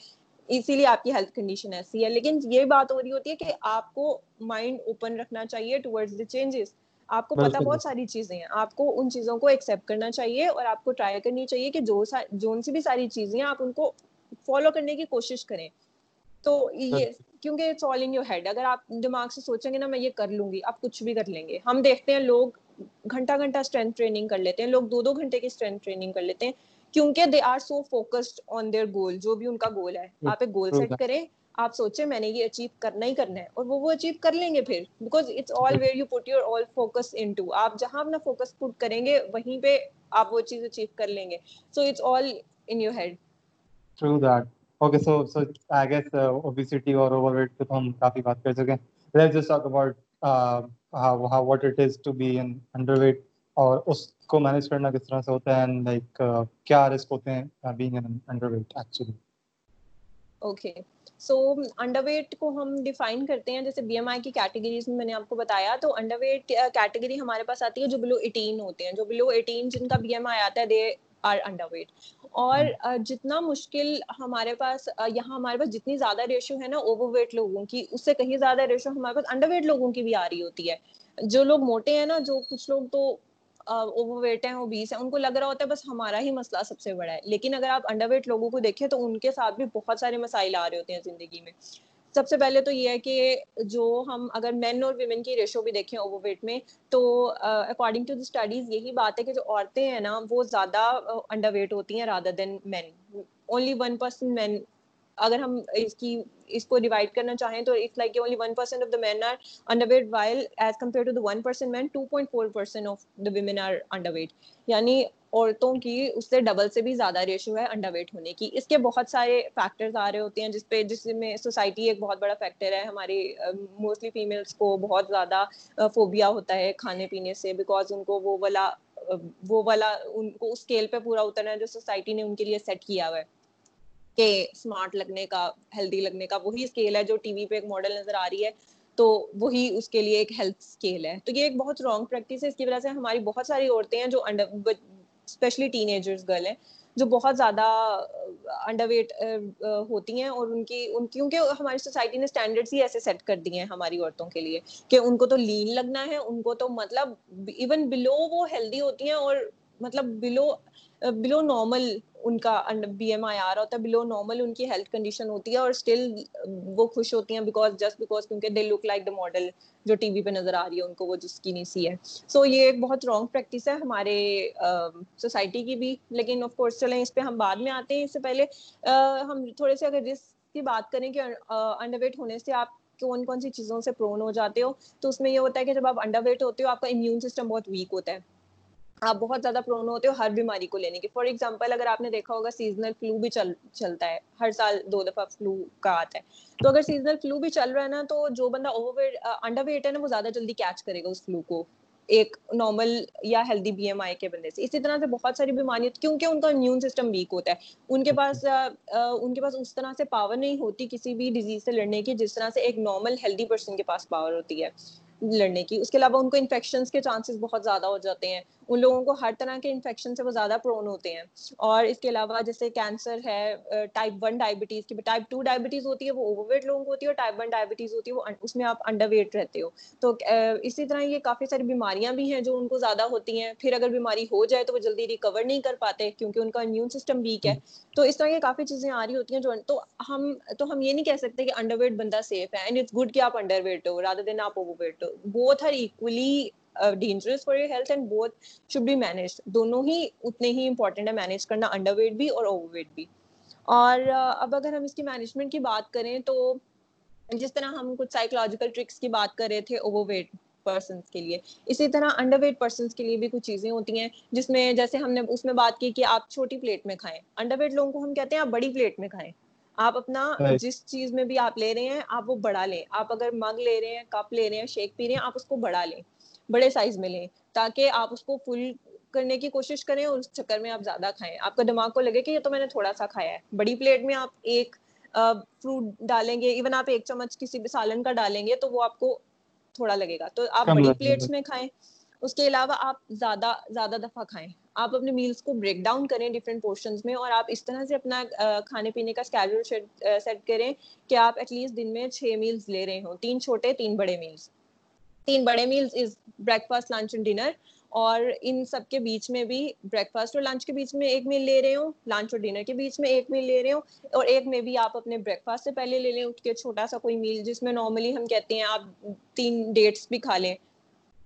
اسی لیے آپ کی ہیلتھ کنڈیشن ایسی ہے۔ لیکن یہ بات ہو رہی ہوتی ہے کہ آپ کو مائنڈ اوپن رکھنا چاہیے ٹورڈز دی چینجز آپ کو پتا بہت ساری چیزیں ہیں۔ آپ کو ان چیزوں کو ایکسپٹ کرنا چاہیے اور آپ کو ٹرائی کرنی چاہیے کہ جو جو سی بھی ساری چیزیں ہیں آپ ان کو فالو کرنے کی کوشش کریں۔ تو یہ کیونکہ it's all in your head اگر آپ دماغ سے سوچیں گے نا میں یہ کر لوں گی آپ کچھ بھی کر لیں گے۔ ہم دیکھتے ہیں لوگ گھنٹہ گھنٹہ اسٹرینتھ ٹریننگ کر لیتے ہیں۔ لوگ دو دو گھنٹے کی اسٹرینتھ ٹریننگ کر لیتے ہیں۔ کیونکہ they are so focused on their goal جو بھی ان کا گول ہے۔ آپ ایک گول سیٹ کریں آپ سوچیں میں نے یہ اچیو کرنا ہی کرنا ہے۔ اور وہ وہ اچیو کر لیں گے پھر۔ Because it's all where you put your all focus into آپ جہاں اپنا فوکس پٹ کریں گے وہیں پہ آپ وہ چیز اچیو کر لیں گے۔ So it's all in your head true that okay so so I guess obesity اور اوور ویٹ پہ تو ہم کافی بات کر چکے ہیں let's just talk about how what it is to be in underweight اور اس کو مینیج کرنا کس طرح سے ہوتا ہے اینڈ لائک uh, کیا رسک ہوتے ہیں being in underweight actually okay so underweight کو ہم ڈیفائن کرتے ہیں جیسے بی ایم آئی کی کیٹیگریز میں میں نے آپ کو بتایا تو انڈر ویٹ کیٹیگری ہمارے پاس آتی ہے جو بلو ایٹین ہوتے ہیں۔ جو بلو ایٹین جن کا بی ایم آئی آتا ہے دے آر انڈر ویٹ اور جتنا مشکل ہمارے پاس یہاں ہمارے پاس جتنی زیادہ ریشو ہے نا اوور ویٹ لوگوں کی اس سے کہیں زیادہ ریشو ہمارے پاس انڈر ویٹ لوگوں کی بھی آ رہی ہوتی ہے۔ جو لوگ موٹے ہیں نا جو کچھ لوگ تو اوور ویٹ ہیں اوبیس ہیں ان کو لگ رہا ہوتا ہے بس ہمارا ہی مسئلہ سب سے بڑا ہے۔ لیکن اگر آپ انڈر ویٹ لوگوں کو دیکھیں تو ان کے ساتھ بھی بہت سارے مسائل آ رہے ہوتے ہیں زندگی میں۔ سب سے پہلے تو یہ ہے کہ جو ہم اگر مین اور ویمن کی ریشو بھی دیکھیں اوور ویٹ میں، تو اکارڈنگ ٹو دی اسٹڈیز یہی بات ہے کہ جو عورتیں ہیں نا، وہ زیادہ انڈر ویٹ ہوتی ہیں rather than men only one person men اگر ہم اس کی، اس کو ڈیوائڈ کرنا چاہیں تو it's like only one percent of the men are underweight while as compare to the one percent men two point four percent of the women are underweight یعنی عورتوں کی اس سے ڈبل سے بھی زیادہ ریشو ہے انڈر ویٹ ہونے کی۔ اس کے بہت سارے فیکٹرز آ رہے ہوتے ہیں جس پہ، جس میں سوسائٹی ایک بہت بڑا فیکٹر ہے۔ ہماری موسٹلی فیمیلس کو بہت زیادہ فوبیا ہوتا ہے کھانے پینے سے بیکاز ان کو وہ والا وہ والا، ان کو اس اسکیل پہ پورا اترنا ہے جو سوسائٹی نے ان کے لیے سیٹ کیا ہوا ہے۔ کہ اسمارٹ لگنے کا ہیلدی لگنے کا، وہی اسکیل ہے جو ٹی وی پہ ایک ماڈل نظر آ رہی ہے۔ تو وہی اس کے لیے ایک ہیلتھ اسکیل ہے۔ تو یہ ایک بہت رانگ پریکٹس ہے۔ اس کی وجہ سے ہماری بہت ساری عورتیں ہیں جو under especially teenagers girl ہیں، جو بہت زیادہ انڈر ویٹ ہوتی ہیں اور ان کی، ان، کیونکہ ہماری سوسائٹی نے اسٹینڈرڈس ہی ایسے سیٹ کر دیے ہیں ہماری عورتوں کے لیے کہ ان کو تو لین لگنا ہے، ان کو تو مطلب ایون بلو وہ ہیلدی ہوتی ہیں اور مطلب بلو بلو نارمل ان کا بی ایم آئی آ رہا ہوتا ہے بلو نارمل ان کی ہیلتھ کنڈیشن ہوتی ہے اور اسٹل وہ خوش ہوتی ہیں بیکاز جسٹ بیکاز کیونکہ they look like the model جو ٹی وی پہ نظر آ رہی ہے ان کو وہ جس کی نہیں سی ہے سو یہ ایک بہت رانگ پریکٹس ہے ہمارے سوسائٹی کی بھی لیکن آف کورس چلیں اس پہ ہم بعد میں آتے ہیں اس سے پہلے ہم تھوڑے سے اگر رسک کی بات کریں کہ انڈر ویٹ ہونے سے آپ کون کون سی چیزوں سے پرون ہو جاتے ہو، تو اس میں یہ ہوتا ہے کہ جب آپ انڈر ویٹ ہوتے ہو، آپ کا امیون سسٹم بہت ویک ہوتا ہے۔ آپ بہت زیادہ پرون ہوتے ہو ہر بیماری کو لینے کی فار ایگزامپل اگر آپ نے دیکھا ہوگا سیزنل فلو بھی چل چلتا ہے، ہر سال دو دفعہ فلو کا آتا ہے۔ تو اگر سیزنل فلو بھی چل رہا ہے نا، تو جو بندہ اوور ویٹ انڈر ویٹ ہے نا، وہ زیادہ جلدی کیچ کرے گا اس فلو کو۔ ایک نارمل یا ہیلدی بی ایم آئی کے بندے سے۔ اسی طرح سے بہت ساری بیماریاں، کیونکہ ان کا امیون سسٹم ویک ہوتا ہے۔ ان کے پاس ان کے پاس اس طرح سے پاور نہیں ہوتی کسی بھی ڈیزیز سے لڑنے کی، جس طرح سے ایک نارمل ہیلدی پرسن کے پاس پاور ہوتی ہے لڑنے کی۔ اس کے علاوہ ان کو انفیکشنس کے چانسز بہت زیادہ ہو جاتے ہیں۔ ان لوگوں کو ہر طرح کے انفیکشن سے وہ زیادہ پرون ہوتے ہیں۔ اور اس کے علاوہ جیسے کینسر ہے ٹائپ ون ڈائبٹیز کی ٹائپ ٹو ڈائبٹیز ہوتی ہے، وہ اوور ویٹ لوگوں کو ہوتی ہے اور ٹائپ ون ڈائبٹیز ہوتی ہے، وہ اس میں آپ انڈر ویٹ رہتے ہو۔ تو اسی طرح یہ کافی ساری بیماریاں بھی ہیں جو ان کو زیادہ ہوتی ہیں۔ پھر اگر بیماری ہو جائے تو وہ جلدی ریکور نہیں کر پاتے کیونکہ ان کا امیون سسٹم ویک ہے۔ تو اس طرح کی کافی چیزیں آ رہی ہوتی ہیں جو تو ہم تو ہم یہ نہیں کہہ سکتے کہ انڈر ویٹ بندہ سیف ہے۔ اینڈ اٹس گڈ کہ آپ انڈر ویٹ ہو رادر دین آپ overweight who. Both are equally dangerous for your health and both should be manage دونوں ہی اتنے ہی امپورٹنٹ ہے مینج کرنا انڈر ویٹ بھی اور اوور ویٹ بھی۔ اور اب اگر ہم اس کی مینجمنٹ کی بات کریں تو جس طرح ہم کچھ سائیکولوجیکل ٹرکس کی بات کر رہے تھے اوور ویٹ پرسنس کے لیے اسی طرح انڈر ویٹ پرسنس کے لیے بھی کچھ چیزیں ہوتی ہیں جس میں جیسے ہم نے اس میں بات کی کہ آپ چھوٹی پلیٹ میں کھائیں۔ انڈر ویٹ لوگوں کو ہم کہتے ہیں آپ بڑی پلیٹ میں کھائیں۔ آپ اپنا جس چیز میں بھی آپ لے رہے ہیں آپ وہ بڑا لیں۔ آپ اگر مگ لے رہے ہیں کپ لے رہے ہیں شیک پی رہے ہیں آپ اس کو بڑا لیں۔ بڑے سائز میں لیں تاکہ آپ اس کو فل کرنے کی کوشش کریں اور اس چکر میں آپ زیادہ کھائیں۔ آپ کا دماغ کو لگے کہ یہ تو میں نے تھوڑا سا کھایا ہے۔ بڑی پلیٹ میں آپ ایک فروٹ ڈالیں گے ایون آپ ایک چمچ کسی بھی سالن کا ڈالیں گے تو وہ آپ کو تھوڑا لگے گا۔ تو آپ بڑی پلیٹس میں۔ کھائیں۔ اس کے علاوہ آپ زیادہ زیادہ دفعہ کھائیں۔ آپ اپنے میلس کو بریک ڈاؤن کریں ڈفرینٹ پورشنز میں اور آپ اس طرح سے اپنا کھانے پینے کا اسکیڈول سیٹ کریں کہ آپ ایٹ لیسٹ دن میں چھ میلس لے رہے ہوں۔ تین چھوٹے تین بڑے میلس تین بڑے meals is breakfast lunch and dinner اور ان سب کے بیچ میں بھی بریک فاسٹ اور لنچ کے بیچ میں ایک میل لے رہے ہوں لنچ اور ڈنر کے بیچ میں ایک میل لے رہے ہوں، اور ایک میں بھی آپ اپنے بریک فاسٹ سے پہلے لے لیں، اٹھ کے چھوٹا سا کوئی میل جس میں نارملی ہم کہتے ہیں آپ تین ڈیٹس بھی کھا لیں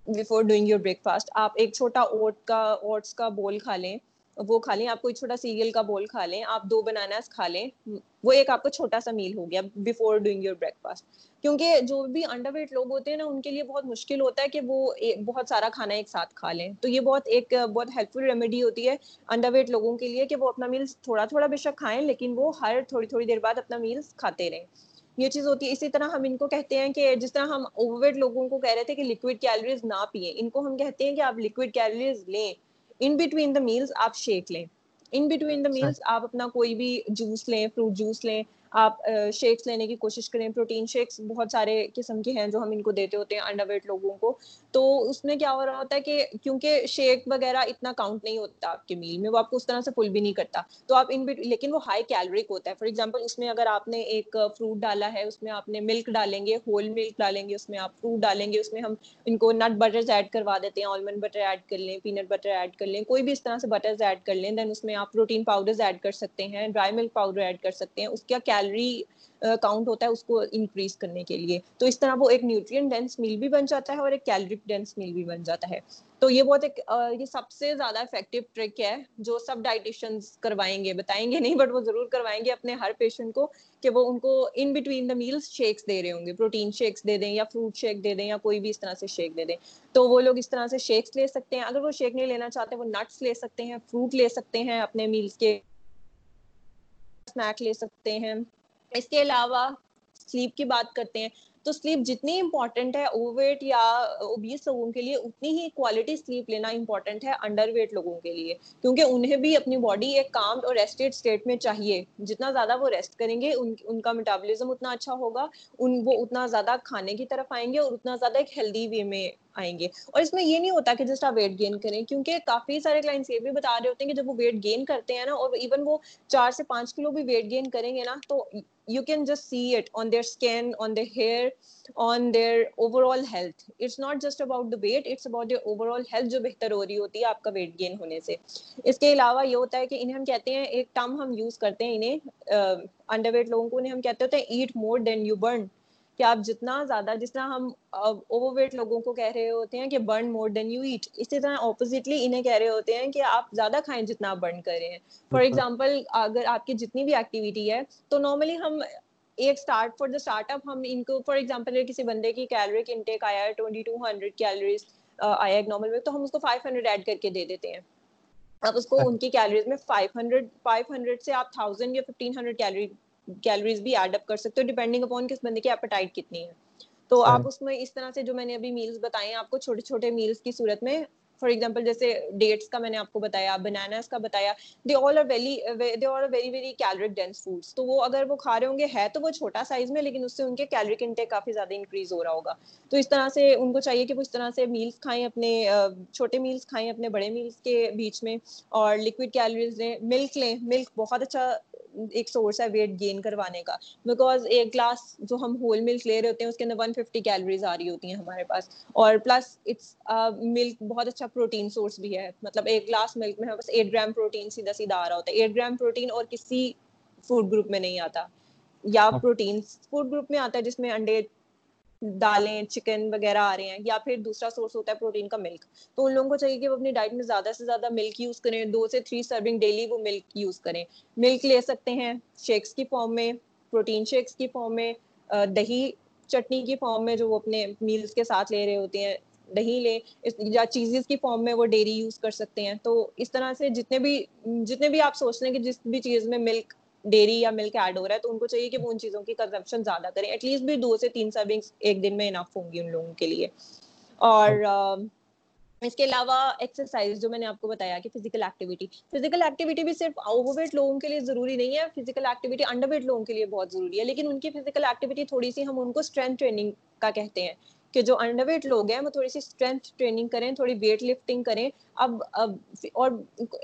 before doing your breakfast آپ ایک چھوٹا اوٹ کا اوٹس کا بول کھا لیں۔ وہ کھا لیں، آپ کوئی چھوٹا سیریل کا بول کھا لیں، آپ دو بناناز کھا لیں، وہ ایک آپ کا چھوٹا سا میل ہو گیا before doing your breakfast کیونکہ جو بھی انڈر ویٹ لوگ ہوتے ہیں نا، ان کے لیے بہت مشکل ہوتا ہے کہ وہ بہت سارا کھانا ایک ساتھ کھا لیں۔ تو یہ بہت ایک بہت ہیلپ فل ریمیڈی ہوتی ہے انڈر ویٹ لوگوں کے لیے کہ وہ اپنا میل تھوڑا تھوڑا بے شک کھائیں، لیکن وہ ہر تھوڑی تھوڑی دیر بعد اپنا میل کھاتے رہیں۔ یہ چیز ہوتی ہے۔ اسی طرح ہم ان کو کہتے ہیں کہ جس طرح ہم اوور ویٹ لوگوں کو کہہ رہے تھے کہ لکوڈ کیلریز نہ پیئیں ان کو ہم کہتے ہیں کہ آپ لکوڈ کیلریز لیں۔ ان بٹوین دا میلز آپ شیک لیں ان بٹوین دا میلز آپ اپنا کوئی بھی جوس لیں فروٹ جوس لیں آپ شیکس لینے کی کوشش کریں۔ پروٹین شیکس بہت سارے قسم کے ہیں جو ہم ان کو دیتے ہوتے ہیں انڈر ویٹ لوگوں کو۔ تو اس میں کیا ہو رہا ہوتا ہے کہ کیونکہ شیک وغیرہ اتنا کاؤنٹ نہیں ہوتا آپ کے میل میں، وہ آپ کو اس طرح سے فل بھی نہیں کرتا۔ تو آپ ان لیکن وہ ہائی کیلریک ہوتا ہے۔ فار ایگزامپل اس میں اگر آپ نے ایک فروٹ ڈالا ہے، اس میں آپ نے ملک ڈالیں گے ہول ملک ڈالیں گے، اس میں آپ فروٹ ڈالیں گے، اس میں ہم ان کو نٹ بٹرز ایڈ کروا دیتے ہیں آلمنڈ بٹر ایڈ کر لیں پینٹ بٹر ایڈ کر لیں، کوئی بھی اس طرح سے بٹرز ایڈ کر لیں دین اس میں آپ پروٹین پاؤڈرز ایڈ کر سکتے ہیں ڈرائی ملک پاؤڈر ایڈ کر سکتے ہیں، اس کا کیلری کاؤنٹ uh, ہوتا ہے اس کو انکریز کرنے کے لیے۔ تو اس طرح وہ ایک نیوٹرین ڈینس میل بھی بن جاتا ہے اور ایک کیلریک ڈینس میل بھی بن جاتا ہے۔ تو یہ بہت ایک uh, یہ سب سے زیادہ افیکٹو ٹرک ہے جو سب ڈائٹیشنز کروائیں گے۔ بتائیں گے نہیں بٹ وہ ضرور کروائیں گے اپنے ہر پیشنٹ کو کہ وہ ان کو in between the meals shakes دے رہے ہوں گے۔ پروٹین شیکس دے دیں یا فروٹ شیک دے دیں یا کوئی بھی اس طرح سے شیک دے دیں۔ تو وہ لوگ اس طرح سے شیکس لے سکتے ہیں۔ اگر وہ شیک نہیں لینا چاہتے، وہ نٹس لے سکتے ہیں فروٹ لے سکتے ہیں اپنے میلس کے۔ اسنیک لے سکتے ہیں۔ اس کے علاوہ سلیپ کی بات کرتے ہیں۔ تو سلیپ جتنی امپورٹنٹ ہے اوور ویٹ یا اوبیس لوگوں کے لیے، اتنی ہی کوالٹی سلیپ لینا امپورٹنٹ ہے انڈر ویٹ لوگوں کے لیے۔ کیونکہ انہیں بھی اپنی باڈی ایک کام اور ریسٹیڈ اسٹیٹ میں چاہیے۔ جتنا زیادہ وہ ریسٹ کریں گے، ان ان کا میٹابولزم اتنا اچھا ہوگا، ان وہ اتنا زیادہ کھانے کی طرف آئیں گے اور اتنا زیادہ ایک ہیلدی وے میں آئیں گے۔ اور اس میں یہ نہیں ہوتا کہ جسٹ آپ ویٹ گین کریں، کیونکہ کافی سارے کلائنٹس یہ بھی بتا رہے ہوتے ہیں کہ جب وہ ویٹ گین کرتے ہیں نا، اور ایون وہ چار سے پانچ کلو بھی ویٹ گین کریں گے نا، تو you can just see it on their skin on their hair on their overall health. It's not just about the weight it's about their overall health جو بہتر ہو رہی ہوتی ہے آپ کا ویٹ گین ہونے سے۔ اس کے علاوہ یہ ہوتا ہے کہ انہیں ہم کہتے ہیں، ایک ٹرم ہم یوز کرتے ہیں انہیں انڈر ویٹ لوگوں کو انہیں ہم کہتے ہوتے ہیں eat more than you burn کہ آپ جتنا زیادہ جس طرح ہم اوور ویٹ لوگوں کو کہہ رہے ہوتے ہیں کہ burn more than you eat اسی طرح اپوزٹلی انہیں کہہ رہے ہوتے ہیں کہ آپ زیادہ کھائیں جتنا آپ برن کر رہے ہیں. فار ایگزامپل اگر آپ کی جتنی بھی ایکٹیویٹی ہے تو نارملی ہم ایک start for the start up ہم ان کو فار ایگزامپل کسی بندے کی کیلریک انٹیک آیا ہے ٹوئنٹی ٹو ہنڈریڈ کیلریز آیا ایک نارمل میں تو ہم اس کو فائیو ہنڈریڈ ایڈ کر کے دے دیتے ہیں. اب اس کو ان کی کیلریز میں فائیو ہنڈریڈ فائیو ہنڈریڈ سے آپ تھاؤزینڈ یا ففٹین ہنڈریڈ کیلری کیلریز بھی ایڈ اپ کر سکتے ہو ڈیپینڈنگ اپون کس بندے کی ایپیٹائٹ کتنی ہے. تو آپ اس میں اس طرح سے جو میں نے ابھی میلز بتائے ہیں آپ کو چھوٹے چھوٹے میلز کی صورت میں فار ایگزامپل جیسے ڈیٹس کا میں نے آپ کو بتایا بناناز کا بتایا they all are very they are very very caloric dense foods تو وہ اگر وہ کھا رہے ہوں گے ہے تو وہ چھوٹا سائز میں لیکن اس سے ان کے کیلریک انٹیک کافی زیادہ انکریز ہو رہا ہوگا. تو اس طرح سے ان کو چاہیے کہ وہ اس طرح سے میلس کھائیں اپنے چھوٹے میلس کھائیں اپنے بڑے میلس کے بیچ میں اور لکوڈ کیلریز لیں ملک لیں ملک بہت اچھا ایک سورس ہے ویٹ گین کروانے کا. بیکاز ایک گلاس جو ہم ہول ملک لے رہے ہوتے ہیں اس کے اندر ون ففٹی کیلریز آ رہی ہوتی ہیں ہمارے پاس. اور پلس اٹس ملک بہت اچھا پروٹین سورس بھی ہے. مطلب ایک گلاس ملک میں بس ایٹ گرام پروٹین سیدھا سیدھا آ رہا ہوتا ہے. ایٹ گرام پروٹین اور کسی فوڈ گروپ میں نہیں آتا. یا پروٹین فوڈ گروپ میں آتا ہے جس میں انڈے دالیں چکن وغیرہ آ رہے ہیں، یا پھر دوسرا سورس ہوتا ہے پروٹین کا ملک تو ان لوگوں کو چاہیے کہ وہ اپنی ڈائٹ میں زیادہ سے زیادہ ملک یوز کریں، دو سے تھری سرونگ ڈیلی وہ ملک یوز کریں. ملک لے سکتے ہیں شیکس کی فارم میں پروٹین شیکس کی فارم میں دہی چٹنی کی فارم میں جو وہ اپنے میلز کے ساتھ لے رہے ہوتے ہیں، دہی لیں یا چیزز کی فارم میں وہ ڈیری یوز کر سکتے ہیں. تو اس طرح سے جتنے بھی جتنے بھی آپ سوچتے ہیں کہ جس بھی چیز میں ملک ڈیری یا ملک ایڈ ہو رہا ہے تو ان کو چاہیے کہ وہ ان چیزوں کی کنزمپشن زیادہ کریں. ایٹ لیسٹ بھی دو سے تین سرونگس ایک دن میں انف ہوں گی ان لوگوں کے لیے. اور اس کے علاوہ ایکسرسائز جو میں نے آپ کو بتایا کہ فزیکل ایکٹیویٹی فزیکل ایکٹیویٹی بھی صرف اوور ویٹ لوگوں کے لیے ضروری نہیں ہے. فزیکل ایکٹیویٹی انڈر ویٹ لوگوں کے لیے بہت ضروری ہے. لیکن ان کی فزیکل ایکٹیویٹی تھوڑی سی ہم ان کو اسٹرینتھ ٹریننگ کا کہتے ہیں. کہ جو انڈر ویٹ لوگ ہیں وہ تھوڑی سی اسٹرینتھ ٹریننگ کریں، تھوڑی ویٹ لفٹنگ کریں۔ اب اب، اور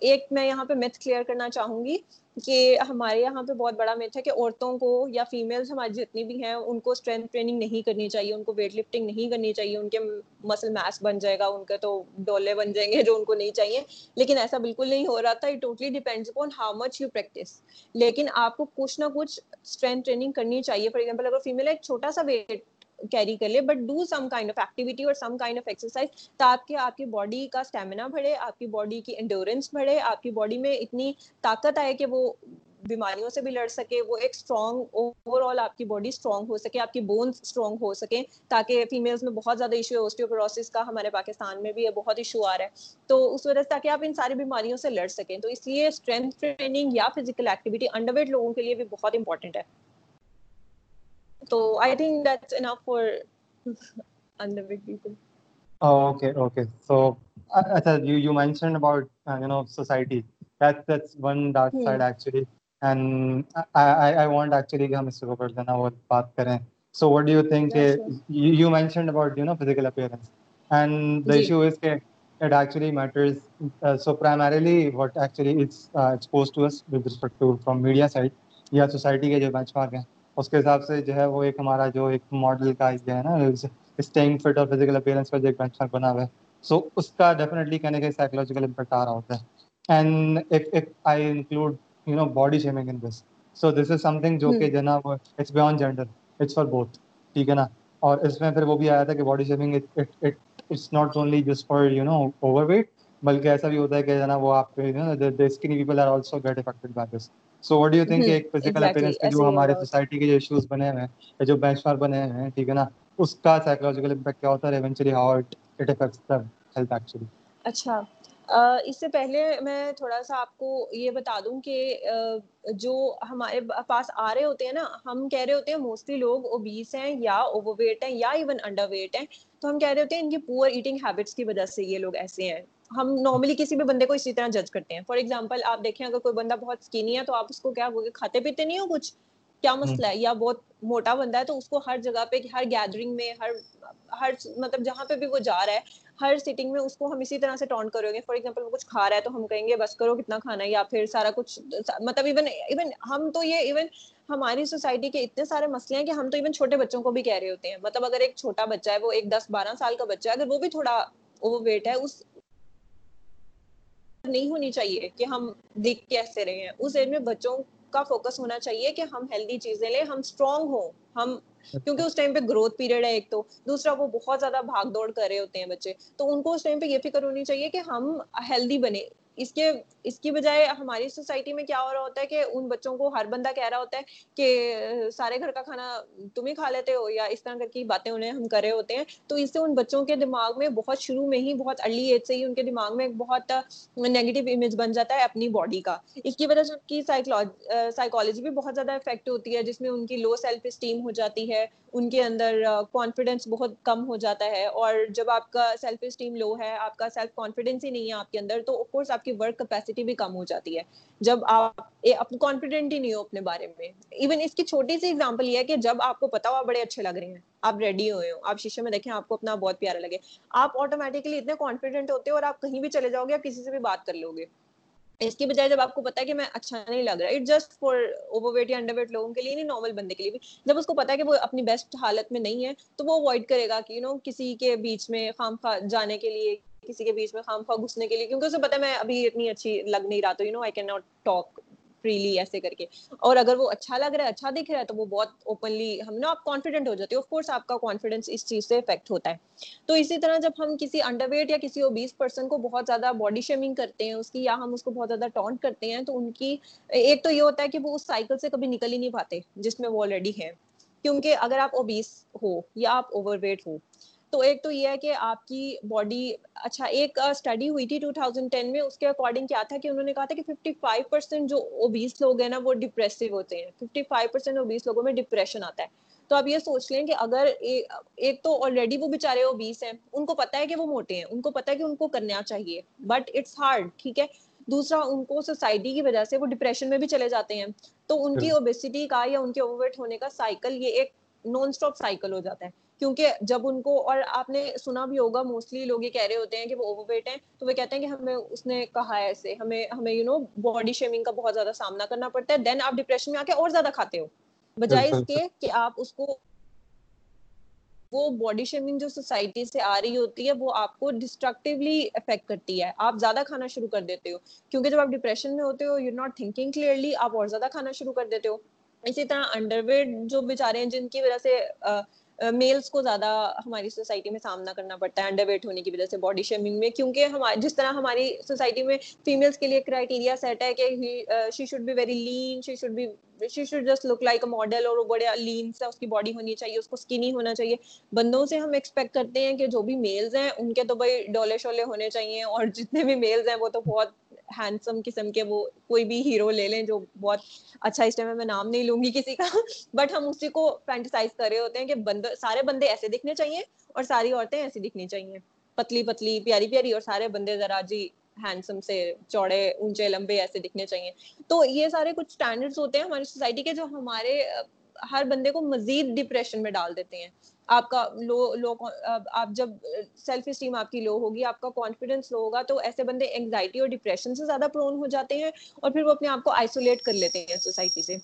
ایک میں یہاں پہ میتھ کلیئر کرنا چاہوں گی کہ ہمارے یہاں پہ بہت بڑا میتھ ہے کہ عورتوں کو یا فیمیلس ہماری جتنی بھی ہیں، ان کو اسٹرینتھ ٹریننگ نہیں کرنی چاہیے، ان کو ویٹ لفٹنگ نہیں کرنی چاہیے، ان کے مسل میس بن جائے گا، ان کے تو ڈولے بن جائیں گے جو ان کو نہیں چاہیے۔ لیکن ایسا بالکل نہیں ہو رہا تھا it totally depends upon how much you practice لیکن آپ کو کچھ نہ کچھ اسٹرینتھ ٹریننگ کرنی چاہیے۔ فار ایگزامپل اگر فیمیل ایک چھوٹا سا ویٹ کیری کر لے but do some kind of activity اور سم کائنڈ آف ایکسرسائز تاکہ آپ کی باڈی کا اسٹیمنا بڑھے، آپ کی باڈی کی انڈورینس بڑھے، آپ کی باڈی میں اتنی طاقت آئے کہ وہ بیماریوں سے بھی لڑ سکے، وہ ایک اسٹرانگ اوور آل آپ کی باڈی اسٹرانگ ہو سکے، آپ کی بونس اسٹرانگ ہو سکے تاکہ فیمیلس میں بہت زیادہ ایشو ہے اوسٹیوپروسس کا ہمارے پاکستان میں بھی بہت ایشو آ رہا ہے۔ تو اس وجہ سے تاکہ آپ ان ساری بیماریوں سے لڑ سکیں۔ تو اس لیے اسٹرینتھ ٹریننگ یا فزیکل ایکٹیویٹی انڈر ویٹ لوگوں کے لیے بھی بہت امپورٹنٹ ہے۔ تو I think that's enough for weight people Okay, okay. So, uh, you you mentioned about uh, you know society. That's that's one dark hmm. side actually. And I, I, I want actually کہ ہم اس کے اوپر جو نا وہ بات کریں so what do you think Yeah, uh, sure. you, you mentioned about you know physical appearance and the G issue is that it actually matters uh, so primarily what actually it's uh, exposed to us with respect to from media side یا society کے جو bench mark ہیں اس کے حساب سے جو ہے وہ ایک ہمارا جو ایک ماڈل کا جو ہے نا اسٹیئنگ فٹ اور فزیکل اپیئرنس کا جو ایک بینچ مارک بنا ہوا ہے۔ سو اس کا ڈیفینیٹلی کہنے کا سائیکولوجیکل امپیکٹ آ رہا ہوتا ہے۔ And if I include you know body shaming in this so this is something جو کہ جو ہے نا وہ it's beyond gender it's for both ٹھیک ہے نا؟ اور اس میں پھر وہ بھی آیا تھا کہ body shaming it's not only just for you know overweight بلکہ ایسا بھی ہوتا ہے کہ جو ہے نا وہ آپ skinny people are also get affected by this so what do think ایک فزیکل اپیرنس کے جو ہمارے سوسائٹی کے جو ایشوز بنے ہوئے ہیں یا جو بینچ مارک بنے ہوئے ہیں ٹھیک ہے نا اس کا سائیکولوجیکل امپیکٹ کیا ہوتا ہے eventually how it it affects the health actually اچھا اس سے پہلے میں تھوڑا سا آپ کو یہ بتا دوں کہ جو ہمارے پاس آ رہے ہوتے ہیں نا ہم کہہ رہے ہوتے ہیں موسٹلی لوگ اوبیس ہیں یا اوور ویٹ ہیں یا ایون انڈر ویٹ ہیں تو ہم کہہ رہے ہوتے ہیں ان کی پور ایٹنگ ہیبٹس کی وجہ سے یہ لوگ ایسے ہیں ہم نارملی کسی بھی بندے کو اسی طرح جج کرتے ہیں. فار ایگزامپل آپ دیکھیں اگر کوئی بندہ بہت اسکینی ہے تو آپ اس کو کیا کھاتے پیتے نہیں ہو کچھ؟ کیا مسئلہ ہے؟ یا بہت موٹا بندہ ہے تو اس کو ہر جگہ پہ ہر گیدرنگ میں ہر ہر مطلب جہاں پہ بھی وہ جا رہا ہے ہر سیٹنگ میں اس کو ہم اسی طرح سے ٹونٹ کرو گے. فار ایگزامپل وہ کچھ کھا رہا ہے تو ہم کہیں گے بس کرو کتنا کھانا ہے؟ یا پھر سارا کچھ مطلب ایون ایون ہم تو یہ ایون ہماری سوسائٹی کے اتنے سارے مسئلے ہیں کہ ہم تو ایون چھوٹے بچوں کو بھی کہہ رہے ہوتے ہیں. مطلب اگر ایک چھوٹا بچہ ہے وہ ایک دس بارہ سال کا بچہ ہے اگر وہ بھی تھوڑا اوور ویٹ ہے اس نہیں ہونی چاہیے کہ ہم دیکھ کیسے رہے ہیں اس ایج میں بچوں کا فوکس ہونا چاہیے کہ ہم ہیلدی چیزیں لیں، ہم اسٹرانگ ہوں۔ ہم، کیونکہ اس ٹائم پہ گروتھ پیریڈ ہے ایک تو۔ دوسرا، وہ بہت زیادہ بھاگ دوڑ کر رہے ہوتے ہیں بچے۔ تو ان کو اس ٹائم پہ یہ فکر ہونی چاہیے کہ ہم ہیلدی بنے اس کے اس کی بجائے ہماری سوسائٹی میں کیا ہو رہا ہوتا ہے کہ ان بچوں کو ہر بندہ کہہ رہا ہوتا ہے کہ سارے گھر کا کھانا تم ہی کھا لیتے ہو یا اس طرح کی باتیں انہیں ہم کرے ہوتے ہیں، تو اس سے ان بچوں کے دماغ میں بہت شروع میں ہی بہت ارلی ایج سے ہی ان کے دماغ میں ایک بہت نیگیٹو امیج بن جاتا ہے اپنی باڈی کا۔ اس کی وجہ سے ان کی سائیکالوجی بھی بہت زیادہ افیکٹ ہوتی ہے، جس میں ان کی لو سیلف اسٹیم ہو جاتی ہے، ان کے اندر کانفیڈینس بہت کم ہو جاتا ہے اور جب آپ کا سیلف اسٹیم لو ہے، آپ کا سیلف کانفیڈینس ہی نہیں ہے آپ کے اندر، تو آف کورس آپ کی ورک کیپیسٹی بھی کم ہو جاتی ہے۔ جب آپ کانفیڈنٹ ہی نہیں ہو اپنے بارے میں۔ ایون اس کی چھوٹی سی ایگزامپل یہ ہے کہ جب آپ کو پتا ہو آپ بڑے اچھے لگ رہے ہیں، آپ ریڈی ہوئے ہو، آپ شیشے میں دیکھیں آپ کو اپنا بہت پیارا لگے۔ آپ آٹومیٹکلی اتنے کانفیڈنٹ ہوتے ہو اور آپ کہیں بھی چلے جاؤ گے، آپ کسی سے بھی بات کر لو گے۔ اس کی بجائے جب آپ کو پتا ہے کہ میں اچھا نہیں لگ رہا it just for overweight یا انڈر ویٹ لوگوں کے لیے نہیں نارمل بندے کے لیے بھی۔ جب اس کو پتا ہے کہ وہ اپنی بیسٹ حالت میں نہیں ہے، تو وہ اوائڈ کرے گا کہ یو نو کسی کے بیچ میں خام خواہ جانے کے لیے کسی کے بیچ میں خام خواہ گھسنے کے لیے، کیونکہ اسے پتا ہے میں ابھی اتنی اچھی لگ نہیں رہا تو you know I can not talk freely ایسے کر کے۔ اور اگر وہ اچھا لگ رہا ہے اچھا دکھ رہا ہے، تو وہ بہت اوپنلی ہم نا آپ کانفیڈنٹ ہو جاتے ہو۔ آف کورس آپ کا کانفیڈنس اس چیز سے افیکٹ ہوتا ہے۔ تو اسی طرح جب ہم کسی انڈر ویٹ یا کسی اوبیس پرسن کو بہت زیادہ باڈی شیمنگ کرتے ہیں، اس کی یا ہم اس کو بہت زیادہ ٹونٹ کرتے ہیں، تو ان کی ایک تو یہ ہوتا ہے کہ وہ اس سائیکل سے کبھی نکل ہی نہیں پاتے جس میں وہ آلریڈی ہے کیونکہ اگر آپ اوبیس ہو یا آپ اوور ویٹ ہو تو ایک تو یہ ہے کہ آپ کی باڈی اچھا ایک اسٹڈی ہوئی تھی 2010 میں اس کے اکارڈنگ کیا تھا کہ انہوں نے کہا تھا کہ 55 پرسینٹ جو اوبیس لوگ ہیں نا وہ ڈپریسو ہوتے ہیں۔ 55 پرسینٹ اوبیس لوگوں میں ڈپریشن آتا ہے۔ تو آپ یہ سوچ لیں کہ اگر ایک تو آلریڈی وہ بےچارے اوبیس ہیں ان کو پتا ہے کہ وہ موٹے ہیں ان کو پتا ہے کہ ان کو کرنا چاہیے۔ بٹ اٹس ہارڈ ٹھیک ہے؟ دوسرا ان کو سوسائٹی کی وجہ سے وہ ڈپریشن میں بھی چلے جاتے ہیں۔ تو ان کی اوبیسٹی کا یا ان کے اوور ویٹ ہونے کا سائیکل یہ ایک نان اسٹاپ سائیکل ہو جاتا ہے۔ کیونکہ جب ان کو اور آپ نے سنا بھی ہوگا موسٹلی لوگ یہ کہہ رہے ہوتے ہیں کہ وہ اوور ویٹ ہیں تو وہ کہتے ہیں کہ ہمیں اس نے کہا ہے ایسے ہمیں ہمیں یو نو باڈی شیمنگ کا بہت زیادہ سامنا کرنا پڑتا ہے دین آپ ڈپریشن میں آ کے اور زیادہ کھاتے ہو۔ بجائے اس کے کہ آپ اس کو وہ باڈی شیمنگ جو سوسائٹی سے آ رہی ہوتی ہے وہ آپ کو ڈسٹرکٹیولی افیکٹ کرتی ہے۔ آپ زیادہ کھانا شروع کر دیتے ہو۔ کیونکہ جب آپ ڈپریشن میں ہوتے ہو یو ناٹ تھنکنگ کلیئرلی آپ اور زیادہ کھانا شروع کر دیتے ہو۔ اسی طرح انڈر ویٹ جو بےچارے ہیں جن کی وجہ سے میلس کو زیادہ ہماری سوسائٹی میں سامنا کرنا پڑتا ہے انڈر ویٹ ہونے کی وجہ سے باڈی شیمنگ میں، کیونکہ ہمارے جس طرح ہماری سوسائٹی میں فیمیلس کے لیے کرائٹیریا سیٹ ہے کہ she should be very lean she should be she should just look like a model اور وہ بڑے لین سے اس کی باڈی ہونی چاہیے، اس کو اسکنی ہونا چاہیے۔ بندوں سے ہم ایکسپیکٹ کرتے ہیں کہ جو بھی میلز ہیں، ان کے تو بھائی ڈولے شولے ہونے چاہیے اور جتنے بھی میلز ہیں وہ تو بہت ہینڈسم قسم کے وہ کوئی بھی ہیرو لے لیں جو بہت اچھا اس ٹائم میں نام نہیں لوں گی کسی کا بٹ ہم اسی کو فینٹیسائز کر رہے ہوتے ہیں کہ بند سارے بندے ایسے دکھنے چاہیے اور ساری عورتیں ایسی دکھنی چاہیے پتلی پتلی پیاری پیاری اور سارے بندے ذرا جی ہینڈسم سے چوڑے اونچے لمبے ایسے دکھنے چاہیے تو یہ سارے کچھ اسٹینڈرڈ ہوتے ہیں ہماری سوسائٹی کے جو ہمارے ہر بندے کو مزید ڈپریشن میں ڈال دیتے ہیں آپ کا لو لو آپ جب سیلف اسٹیم آپ کی لو ہوگی، آپ کا کانفیڈینس لو ہوگا، تو ایسے بندے انگزائٹی اور ڈپریشن سے زیادہ پرون ہو جاتے ہیں اور پھر وہ اپنے آپ کو آئسولیٹ کر لیتے ہیں سوسائٹی سے۔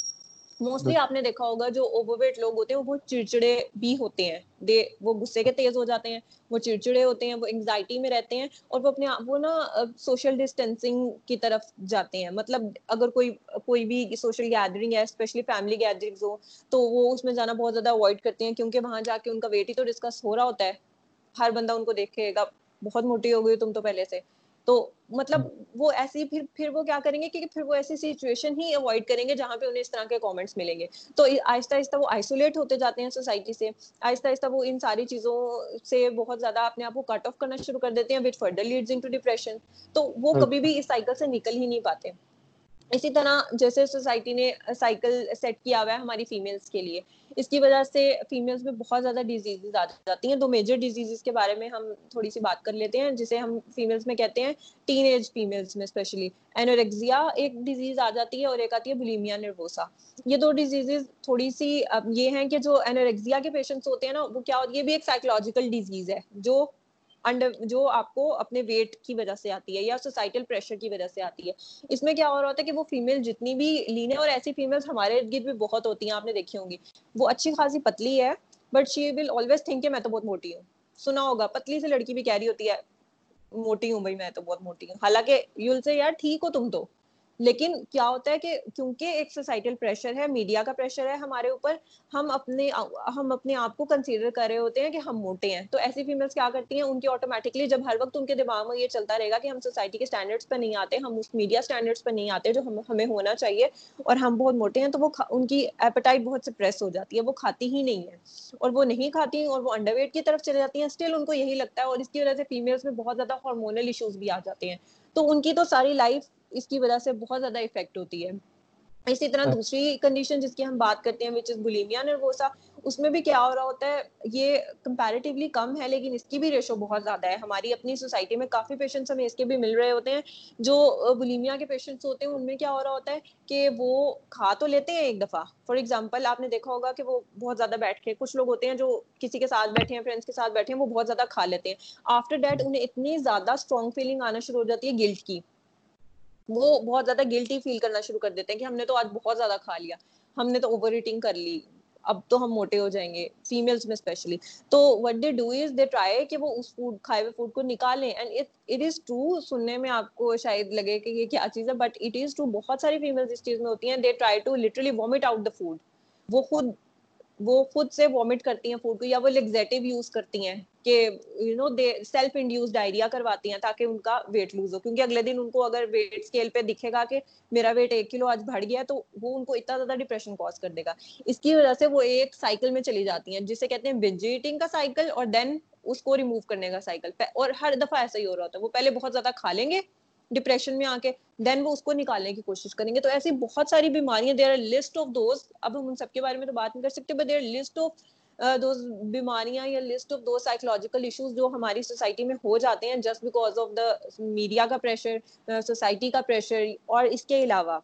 موسٹلی آپ نے دیکھا ہوگا جو اوور ویٹ لوگ ہوتے ہیں وہ چڑچڑے بھی ہوتے ہیں دے وہ غصے کے تیز ہو جاتے ہیں وہ چڑچڑے ہوتے ہیں وہ انگزائٹی میں رہتے ہیں اور وہ اپنے وہ نا سوشل ڈسٹینسنگ کی طرف جاتے ہیں مطلب اگر کوئی کوئی بھی سوشل گیدرنگ ہے اسپیشلی فیملی گیدرنگز ہو تو وہ اس میں جانا بہت زیادہ اوائڈ کرتے ہیں کیونکہ وہاں جا کے ان کا ویٹ ہی تو ڈسکس ہو رہا ہوتا ہے ہر بندہ ان کو دیکھے گا بہت موٹی ہو گئی تم تو پہلے سے تو مطلب وہ ایسی پھر پھر وہ کیا کریں گے؟ کہ پھر وہ ایسی سچویشن ہی اوائڈ کریں گے جہاں پہ انہیں اس طرح کے کامنٹس ملیں گے۔ تو آہستہ آہستہ وہ آئسولیٹ ہوتے جاتے ہیں سوسائٹی سے۔ آہستہ آہستہ وہ ان ساری چیزوں سے بہت زیادہ اپنے آپ کو کٹ آف کرنا شروع کر دیتے ہیں which further leads into depression تو وہ کبھی بھی اس سائیکل سے نکل ہی نہیں پاتے۔ اسی طرح جیسے سوسائٹی نے سائیکل سیٹ کیا ہوا ہے ہماری فیمیلس کے لیے، اس کی وجہ سے فیمیلس میں بہت زیادہ ڈیزیز آ جاتی ہیں۔ دو میجر ڈیزیز کے بارے میں ہم تھوڑی سی بات کر لیتے ہیں، جسے ہم فیمیلس میں کہتے ہیں ٹین ایج فیمیلس میں اسپیشلی اینوریکزیا ایک ڈیزیز آ جاتی ہے اور ایک آتی ہے بلیمیا نروسا یہ دو ڈیزیز تھوڑی سی یہ ہیں کہ جو اینوریکزیا کے پیشنٹس ہوتے ہیں نا، وہ کیا یہ بھی ایک سائیکولوجیکل ڈیزیز ہے، جو انڈر جو آپ کو اپنے ویٹ کی وجہ سے آتی ہے یا سوسائٹل پریشر کی وجہ سے آتی ہے۔ اس میں کیا ہو رہا ہوتا ہے کہ وہ فیمیل جتنی بھی لین ہے اور ایسی فیمیل ہمارے ارد گرد بھی بہت ہوتی ہیں، آپ نے دیکھی ہوں گی۔ وہ اچھی خاصی پتلی ہے but she will always think کہ میں تو بہت موٹی ہوں۔ سنا ہوگا، پتلی سے لڑکی بھی کہہ رہی ہوتی ہے، موٹی ہوں بھائی، میں تو بہت موٹی ہوں۔ حالانکہ یول سے یار ٹھیک ہو تم تو۔ لیکن کیا ہوتا ہے کہ کیونکہ ایک سوسائٹل پریشر ہے میڈیا کا پریشر ہے، ہمارے اوپر ہم اپنے ہم اپنے آپ کو کنسیڈر کر رہے ہوتے ہیں کہ ہم موٹے ہیں۔ تو ایسی فیمیلس کیا کرتی ہیں؟ ان کی آٹومیٹکلی جب ہر وقت ان کے دماغ میں یہ چلتا رہے گا کہ ہم سوسائٹی کے اسٹینڈرڈس پہ نہیں آتے، ہم اس میڈیا اسٹینڈرڈس پہ نہیں آتے جو ہمیں ہونا چاہیے اور ہم بہت موٹے ہیں، تو وہ ان کی ایپیٹائٹ بہت سپریس ہو جاتی ہے، وہ کھاتی ہی نہیں ہے اور وہ نہیں کھاتی اور وہ انڈر ویٹ کی طرف چلے جاتی ہیں اسٹل ان کو یہی لگتا ہے اور اس کی وجہ سے فیمیلس میں بہت زیادہ ہارمونل ایشوز بھی آ جاتے ہیں۔ تو ان کی تو ساری لائف اس کی وجہ سے بہت زیادہ افیکٹ ہوتی ہے۔ اسی طرح دوسری کنڈیشن جس کی ہم بات کرتے ہیں وچ از بولیمیا نروسا اس میں بھی کیا ہو رہا ہوتا ہے یہ کمپیریٹیولی کم ہے لیکن اس کی بھی ریشو بہت زیادہ ہے۔ ہماری اپنی سوسائٹی میں کافی پیشنٹس ہمیں اس کے بھی مل رہے ہوتے ہیں۔ جو بولیمیا کے پیشنٹس ہوتے ہیں ان میں کیا ہو رہا ہوتا ہے کہ وہ کھا تو لیتے ہیں ایک دفعہ۔ فار ایگزامپل آپ نے دیکھا ہوگا کہ وہ بہت زیادہ بیٹھ کے کچھ لوگ ہوتے ہیں جو کسی کے ساتھ بیٹھے ہیں فرینڈس کے ساتھ بیٹھے ہیں وہ بہت زیادہ کھا لیتے ہیں۔ آفٹر دیٹ انہیں اتنی زیادہ اسٹرانگ فیلنگ آنا شروع ہو جاتی ہے گلٹ کی۔ وہ بہت زیادہ گلٹی فیل کرنا شروع کر دیتے ہیں کہ ہم نے تو آج بہت زیادہ کھا لیا۔ ہم نے تو اوور ایٹنگ کر لی۔ اب تو ہم موٹے ہو جائیں گے فیمیلس میں اسپیشلی تو what they do is they try کہ وہ اس فوڈ کھائے ہوئے فوڈ کو نکالیں۔ اینڈ اٹ از ٹرو سننے میں آپ کو شاید لگے کہ یہ کیا چیز ہے بٹ اٹ از ٹرو بہت ساری فیمیل اس چیز میں ہوتی ہیں۔ They try to literally vomit out the food وہ خود وہ خود سے وامٹ کرتی ہیں فوڈ کو یا وہ لیگزیٹو یوز کرتی ہیں کہ you know they self induce diarrhea کرواتی ہیں تاکہ ان کا ویٹ لوز ہو۔ کیونکہ اگلے دن ان کو اگر ویٹ اسکیل پہ دکھے گا کہ میرا ویٹ ایک کلو آج بڑھ گیا تو وہ ان کو اتنا زیادہ ڈپریشن کاز کر دے گا۔ اس کی وجہ سے وہ ایک سائیکل میں چلی جاتی ہیں، جسے کہتے ہیں بنج ایٹنگ کا سائیکل اور دین اس کو ریموو کرنے کا سائیکل اور ہر دفعہ ایسا ہی ہو رہا ہوتا ہے۔ وہ پہلے بہت زیادہ کھا لیں گے ڈپریشن میں آ کے دین وہ اس کو نکالنے کی کوشش کریں گے۔ تو ایسی بہت ساری بیماریاں there are list of those اب ہم ان سب کے بارے میں تو بات نہیں کر سکتے but there list of those بیماریاں یا list of those psychological issues جو ہماری سوسائٹی میں ہو جاتے ہیں just because of the media کا پریشر سوسائٹی uh, کا پریشر اور اس کے علاوہ۔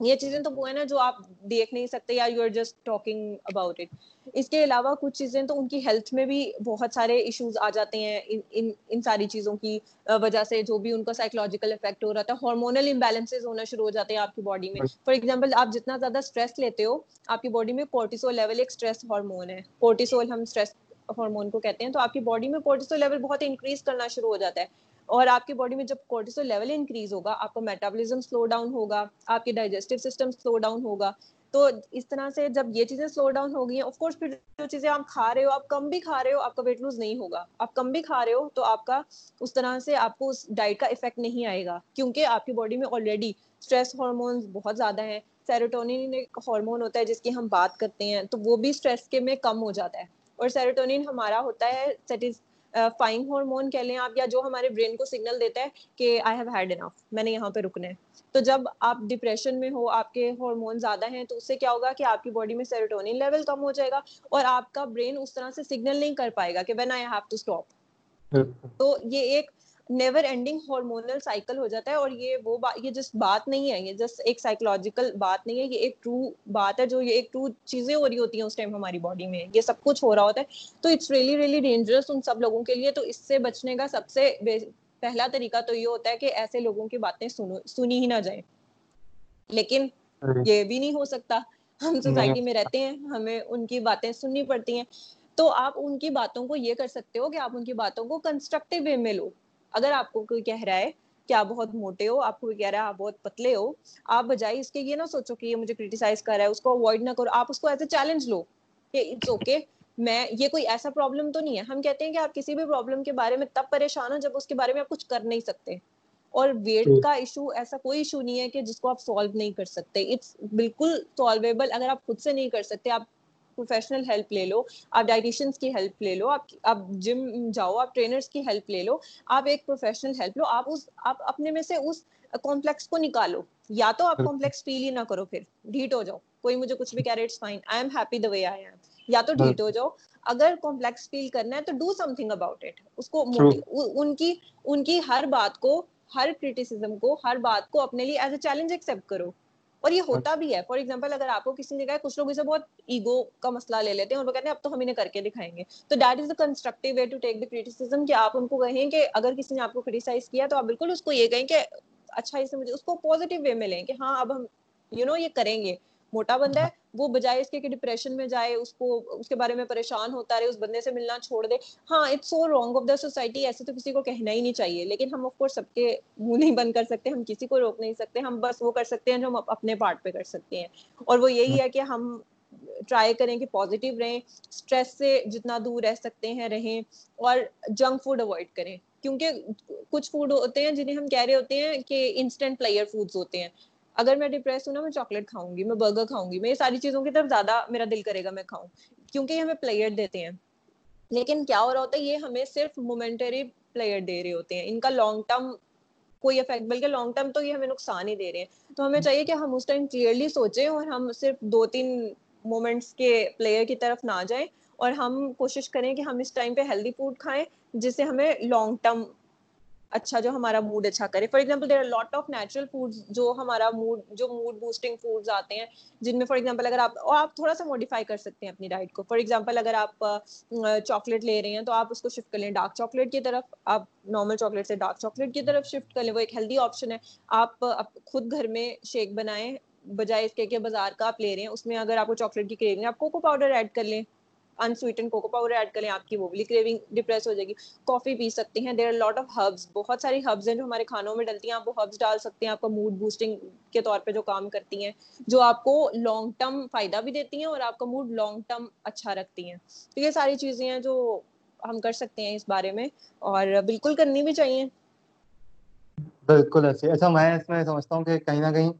یہ چیزیں تو وہ ہے نا جو آپ دیکھ نہیں سکتے یا you are just talking about it اس کے علاوہ کچھ چیزیں تو ان کی ہیلتھ میں بھی بہت سارے ایشوز آ جاتے ہیں ان ان ساری چیزوں کی وجہ سے جو بھی ان کا سائیکولوجیکل افیکٹ ہو رہا ہے ہارمونل امبیلنسز ہونا شروع ہو جاتے ہیں آپ کی باڈی میں. فار ایگزامپل آپ جتنا زیادہ اسٹریس لیتے ہو، آپ کی باڈی میں کورٹیسول لیول ایک اسٹریس ہارمون ہے. کورٹیسول ہم اسٹریس ہارمون کو کہتے ہیں، تو آپ کی باڈی میں کورٹیسول لیول بہت انکریز کرنا شروع ہو جاتا ہے. اور آپ کی باڈی میں جب کورٹیسول لیول انکریز ہوگا، آپ کا میٹابولزم سلو ڈاؤن ہوگا، آپ کی ڈائجسٹو سسٹم سلو ڈاؤن ہوگا، تو اس طرح سے جب یہ چیزیں سلو ڈاؤن ہو گئی ہیں آف کورس پھر جو چیزیں آپ کھا رہے ہو، آپ کم بھی کھا رہے ہو، آپ کا ویٹ لوز نہیں ہوگا۔ آپ کم بھی کھا رہے ہو، تو آپ کا اس طرح سے آپ کو اس ڈائٹ کا افیکٹ نہیں آئے گا، کیونکہ آپ کی باڈی میں آلریڈی اسٹریس ہارمونس بہت زیادہ ہیں۔ سیروٹونین ایک ہارمون ہوتا ہے جس کی ہم بات کرتے ہیں، تو وہ بھی اسٹریس کے میں کم ہو جاتا ہے۔ اور سیروٹونین ہمارا ہوتا ہے فائن ہارمون کہہ لیں آپ یا جو ہمارے برین کو سگنل دیتا ہے کہ آئی ہیو ہیڈ انف میں نے یہاں پہ رکنا ہے۔ تو جب آپ ڈپریشن میں ہو آپ کے ہارمون زیادہ ہیں تو اس سے کیا ہوگا کہ آپ کی باڈی میں سیروٹونین لیول کم ہو جائے گا اور آپ کا برین اس طرح سے سگنل نہیں کر پائے گا کہ when I have to stop تو یہ ایک نیور اینڈنگ ہارمونل سائیکل ہو جاتا ہے اور یہ وہ یہ جس بات نہیں ہے یہ جس ایک سائیکولوجیکل بات نہیں ہے یہ ایک ٹرو بات ہے جو یہ ایک ٹرو چیزیں ہو رہی ہوتی ہیں اس ٹائم ہماری باڈی میں یہ سب کچھ ہو رہا ہوتا ہے۔ تو اٹس ریئلی ریئلی ڈینجرس ان سب لوگوں کے لیے۔ تو اس سے بچنے کا سب سے پہلا طریقہ تو یہ ہوتا ہے کہ ایسے لوگوں کی باتیں سنی ہی نہ جائیں۔ لیکن یہ بھی نہیں ہو سکتا۔ ہم سوسائٹی میں رہتے ہیں ہمیں ان کی باتیں سننی پڑتی ہیں۔ تو آپ ان کی باتوں کو یہ کر سکتے ہو کہ آپ ان کی باتوں کو کنسٹرکٹیو وے میں لو۔ اگر آپ کو کوئی کہہ رہا ہے کہ آپ بہت موٹے ہو آپ کو کہہ رہا ہے آپ بہت پتلے ہو آپ بجائے اس کے یہ نہ سوچو کہ یہ مجھے کریٹیسائز کر رہا ہے اس کو اوائڈ نہ کرو آپ اس کو ایز اے چیلنج لو کہ اٹس اوکے میں یہ کوئی ایسا پرابلم تو نہیں ہے۔ ہم کہتے ہیں کہ آپ کسی بھی پرابلم کے بارے میں تب پریشان ہو جب اس کے بارے میں آپ کچھ کر نہیں سکتے۔ اور ویٹ کا ایشو ایسا کوئی ایشو نہیں ہے کہ جس کو آپ سالو نہیں کر سکتے۔ اٹس بالکل سالویبل اگر آپ خود سے نہیں کر سکتے آپ پروفیشنل ہیلپ لے لو آپ ڈائٹیشنس کی ہیلپ لے لو آپ آپ جم جاؤ آپ ٹرینرس کی ہیلپ لے لو آپ ایک پروفیشنل ہیلپ لو آپ اس آپ اپنے میں سے اس کمپلیکس کو نکالو۔ یا تو آپ کمپلیکس فیل ہی نہ کرو پھر ڈھیٹ ہو جاؤ۔ کوئی مجھے کچھ بھی کہہ رہے it's fine I am happy the way I am یا تو ڈھیٹ ہو جاؤ۔ اگر کمپلیکس فیل کرنا ہے تو do something about it اس کو ان کی ان کی ہر بات کو ہر کریٹیسم کو ہر بات کو اپنے لیے ایز اے چیلنج ایکسپٹ کرو۔ اور یہ ہوتا بھی ہے۔ فار ایگزامپل اگر آپ کو کسی نے کہا کچھ لوگ اسے بہت ایگو کا مسئلہ لے لیتے ہیں اور وہ کہتے ہیں اب تو ہم انہیں کر کے دکھائیں گے۔ تو that is a constructive way to take the criticism کہ آپ ان کو کہیں کہ اگر کسی نے آپ کو کریٹیسائز کیا تو آپ بالکل اس کو یہ کہیں کہ اچھا اسے مجھے اس کو پازیٹیو وے میں لیں کہ ہاں اب ہم یو نو یہ کریں گے۔ موٹا بندہ ہے وہ بجائے اس کے کہ ڈپریشن میں جائے اس کو اس کے بارے میں پریشان ہوتا رہے اس بندے سے ملنا چھوڑ دے۔ ہاں it's so wrong of the society ایسے تو کسی کو کہنا ہی نہیں چاہیے۔ لیکن ہم آف کورس سب کے منہ نہیں بند کر سکتے ہم کسی کو روک نہیں سکتے ہم بس وہ کر سکتے ہیں جو ہم اپنے پارٹ پہ کر سکتے ہیں۔ اور وہ یہی ہے کہ ہم ٹرائی کریں کہ پازیٹیو رہیں اسٹریس سے جتنا دور رہ سکتے ہیں رہیں اور جنک فوڈ اوائڈ کریں۔ کیونکہ کچھ فوڈ ہوتے ہیں جنہیں ہم کہہ رہے ہوتے ہیں کہ انسٹنٹ پلیئر فوڈز ہوتے ہیں۔ اگر میں ڈپریس ہوں نا، میں چاکلیٹ کھاؤں گی، میں برگر کھاؤں گی، میں یہ ساری چیزوں کی طرف زیادہ میرا دل کرے گا میں کھاؤں۔ کیونکہ یہ ہمیں پلیئر دیتے ہیں۔ لیکن کیا ہو رہا ہوتا ہے، یہ ہمیں صرف مومنٹری پلیئر دے رہے ہوتے ہیں۔ ان کا لانگ ٹرم کوئی افیکٹ بلکہ لانگ ٹرم تو یہ ہمیں نقصان ہی دے رہے ہیں۔ تو ہمیں چاہیے کہ ہم اس ٹائم کلیئرلی سوچیں اور ہم صرف دو تین مومنٹس کے پلیئر کی طرف نہ جائیں۔ اور ہم کوشش کریں کہ ہم اس ٹائم پہ ہیلدی فوڈ کھائیں، جس سے ہمیں لانگ ٹرم اچھا جو ہمارا موڈ اچھا کرے. For example there are lot of natural food جو ہمارا موڈ جو موڈ بوسٹنگ فوڈز آتے ہیں، جن میں فار ایگزامپل اگر آپ آپ تھوڑا سا موڈیفائی کر سکتے ہیں اپنی ڈائٹ کو. فار ایگزامپل اگر آپ چاکلیٹ لے رہے ہیں، تو آپ اس کو شفٹ کر لیں. ڈارک چاکلیٹ کی طرف آپ نارمل چاکلیٹ سے ڈارک چاکلیٹ کی طرف شفٹ کر لیں. وہ ایک ہیلدی آپشن ہے. آپ خود گھر میں شیک بنائیں، بجائے اس کے کہ بازار کا آپ لے رہے ہیں، اس میں اگر آپ کو چاکلیٹ کی کریونگ آپ کوکو پاؤڈر ایڈ کر لیں. انسویٹن کوکو پاؤڈر ایڈ کریں آپ کی وہ بھی کریونگ ڈپریس ہو جائے گی۔ کافی پی سکتے ہیں there are lot of herbs بہت ساری ہربس ہیں جو ہمارے کھانوں میں ڈلتی ہیں۔ آپ وہ ہربس ڈال سکتے ہیں آپ کا موڈ بوسٹنگ کے طور پہ جو کام کرتی ہیں، جو آپ کو لانگ ٹرم فائدہ بھی دیتی ہیں اور آپ کا موڈ لانگ ٹرم اچھا رکھتی ہیں۔ تو یہ ساری چیزیں ہیں جو ہم کر سکتے ہیں اس بارے میں اور بالکل کرنی بھی چاہیے۔ بالکل ایسے اچھا میں اس میں سمجھتا ہوں کہ کہیں نہ کہیں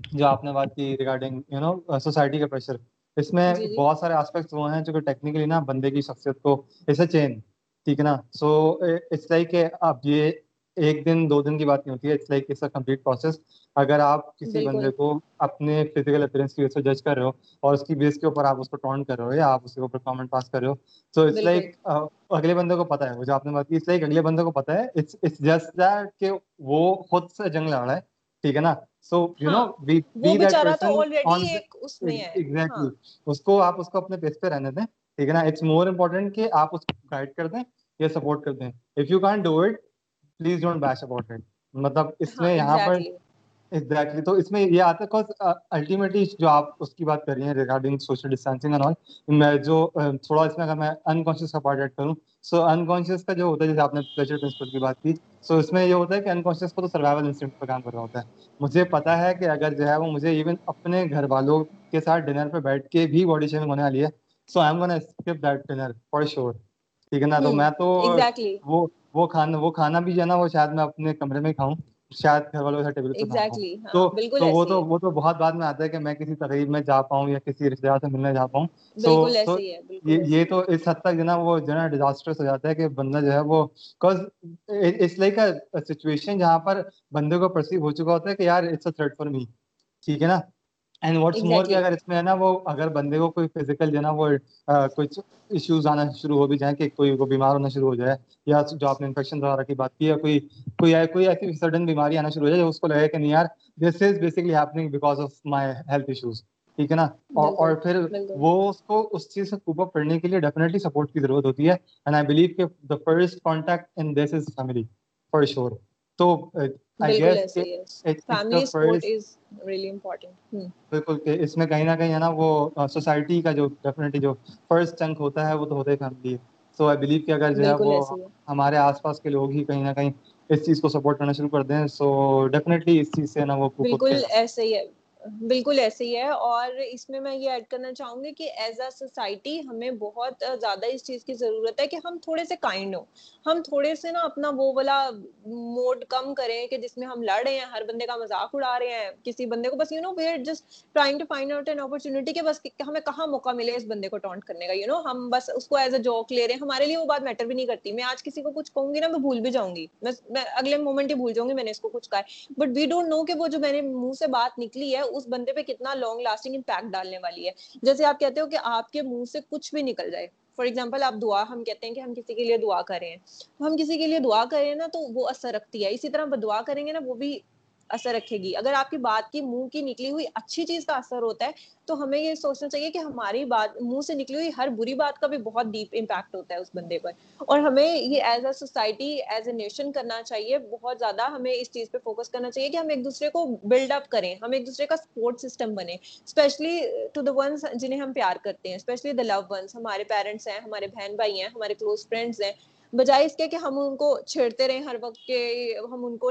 جو آپ نے بات کی ریگارڈنگ یو نو سوسائٹی کا پریشر اس میں بہت سارے آسپیکٹس وہ ہیں جو کہ ٹیکنیکلی نا بندے کی شخصیت کو ایسے چین ٹھیک ہے نا؟ سو اٹس لائک کہ اب یہ ایک دن دو دن کی بات نہیں ہوتی ہے it's like it's a complete process اگر آپ کسی بندے کو اپنے فزیکل اپیرنس کی وجہ سے جج کر رہے ہو اور اس کی بیس کے اوپر آپ اس کو ٹون کر رہے ہو یا آپ اس کے اوپر کامنٹ پاس کر رہے ہو سو اٹس لائک اگلے بندے کو پتا ہے وہ جو آپ نے بات کی اٹس لائک اگلے بندے کو پتا ہے اٹس جسٹ دیٹ کہ وہ خود سے جنگ لڑ رہا ہے ٹھیک ہے نا؟ So you know be be that person exactly اس کو آپ اس کو اپنے پیس پہ رہنے دیں ٹھیک ہے نا؟ اٹس مور امپورٹنٹ کہ آپ اس کو گائڈ کر دیں یا سپورٹ کر دیں۔ If you can do it please don't bash about it مطلب اس میں یہاں پر ایگزیکٹلی تو اس میں یہ آتا ہے الٹیمیٹلی جو آپ اس کی بات کر رہی ہیں regarding social distancing and all میں جو تھوڑا اس میں اگر میں انکانشیس کا پارٹ ایڈ کروں سو انکانشیس کا جو ہوتا ہے جیسے آپ نے پلیجر پرنسپل کی بات کی سو اس میں یہ ہوتا ہے کہ انکانشیس کو تو سروائول انسٹنکٹ پہ کام کر رہا ہوتا ہے۔ مجھے پتا ہے کہ اگر جو ہے وہ مجھے ایون اپنے گھر والوں کے ساتھ ڈنر پہ بیٹھ کے بھی باڈی شیمنگ ہونے والی ہے so I am gonna skip that dinner for sure ٹھیک ہے نا؟ تو میں تو وہ وہ کھانا وہ کھانا بھی جو ہے نا وہ شاید میں اپنے کمرے میں کھاؤں۔ شاید گھر والوں کے ٹیبل پہ تو تو وہ تو وہ تو بہت بعد میں آتا ہے کہ میں کسی تقریب میں جا پاؤں یا کسی رشتے دار سے ملنے جا پاؤں۔ تو یہ تو اس حد تک جو نا وہ جو نا ڈیزاسٹرس ہو جاتا ہے کہ بندہ جو ہے وہ cause it's like a situation جہاں پر بندے کو پرسیو ہو چکا ہوتا ہے کہ یار it's a threat for me ٹھیک ہے نا؟ اینڈ واٹس مور کہ اگر اس میں ہے نا وہ اگر بندے کو کوئی فزیکل جو ہے نا وہ کچھ ایشوز آنا شروع ہو بھی جائیں کہ کوئی کو بیمار ہونا شروع ہو جائے یا جو آپ نے انفیکشن وغیرہ کی بات کی یا کوئی کوئی کوئی ایسی سڈن بیماری آنا شروع ہو جائے اس کو لگے کہ نہیں یار this is basically happening because of my health issues ٹھیک ہے نا؟ اور پھر وہ اس کو اس چیز سے کوپ اپ کرنے کے لیے ڈیفینیٹلی سپورٹ کی ضرورت ہوتی ہے. اینڈ آئی بلیو کہ the first contact in this is family for sure تو بالکل اس میں کہیں نہ کہیں ہے نا وہ سوسائٹی کا جو ڈیفینیٹلی جو فرسٹ چنک ہوتا ہے وہ تو ہوتا فیملی سو آئی بلیو کہ اگر جو ہے وہ ہمارے آس پاس کے لوگ ہی کہیں نہ کہیں اس چیز کو سپورٹ کرنا شروع کر دیں۔ سو ڈیفینیٹلی اس چیز سے نا وہ بالکل ایسے ہی ہے۔ بالکل ایسے ہی ہے اور اس میں میں یہ ایڈ کرنا چاہوں گی کہ ایز اے سوسائٹی ہمیں بہت زیادہ اس چیز کی ضرورت ہے کہ ہم تھوڑے سے کائنڈ ہوں۔ ہم تھوڑے سے نا اپنا وہ والا موڈ کم کریں کہ جس میں ہم لڑ رہے ہیں، ہر بندے کا مذاق اڑا رہے ہیں، کسی بندے کو بس you know we're just trying to find out an opportunity کہ بس ہمیں کہاں موقع ملے اس بندے کو ٹونٹ کرنے کا یو نو ہم بس اس کو ایز اے جوک لے رہے ہیں۔ ہمارے لیے وہ بات میٹر بھی نہیں کرتی۔ میں آج کسی کو کچھ کہوں گی نا میں بھول بھی جاؤں گی۔ میں اگلے مومنٹ ہی بھول جاؤں گی میں نے اس کو کچھ کہا ہے۔ بٹ وی ڈونٹ نو کہ وہ جو میں نے منہ سے بات نکلی ہے اس بندے پہ کتنا لانگ لاسٹنگ امپیکٹ ڈالنے والی ہے۔ جیسے آپ کہتے ہو کہ آپ کے منہ سے کچھ بھی نکل جائے۔ فار ایگزامپل آپ دعا، ہم کہتے ہیں کہ ہم کسی کے لیے دعا کریں ہم کسی کے لیے دعا کریں نا، تو وہ اثر رکھتی ہے۔ اسی طرح دعا کریں گے نا، وہ بھی اثر رکھے گی۔ اگر آپ کی بات کی منہ کی نکلی ہوئی اچھی چیز کا اثر ہوتا ہے، تو ہمیں یہ سوچنا چاہیے کہ ہماری بات، منہ سے نکلی ہوئی ہر بری بات کا بھی بہت ڈیپ امپیکٹ ہوتا ہے اس بندے پر۔ اور ہمیں یہ as a society as a nation کرنا چاہیے، بہت زیادہ ہمیں اس چیز پہ فوکس کرنا چاہیے کہ ہم ایک دوسرے کو بلڈ اپ کریں، ہم ایک دوسرے کا سپورٹ سسٹم بنے اسپیشلی ٹو دا ونس جنہیں ہم پیار کرتے ہیں اسپیشلی دا لو ونس ہمارے پیرنٹس ہیں، ہمارے بہن بھائی ہیں، ہمارے کلوز فرینڈس ہیں۔ بجائے اس کے کہ ہم ان کو چھیڑتے رہے ہر وقت کے ہم ان کو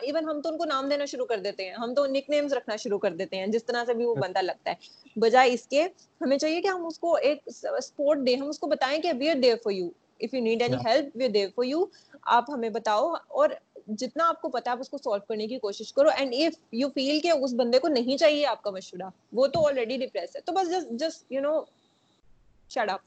ایون ہم تو ان کو نام دینا شروع کر دیتے ہیں۔ ہم تو نک نیمز رکھنا شروع کر دیتے ہیں جس طرح سے بھی وہ بندہ لگتا ہے۔ بجائے اس کے ہمیں چاہیے کہ ہم اس کو ایک سپورٹ دیں ہم اس کو بتائیں کہ we are there for you if you need any help we are there for you آپ ہمیں بتاؤ اور جتنا آپ کو پتا آپ اس کو سالو کرنے کی کوشش کرو۔ اینڈ اف یو فیل کہ اس بندے کو نہیں چاہیے آپ کا مشورہ وہ تو آلریڈی ڈپریس ہے۔ تو بس just just you know shut up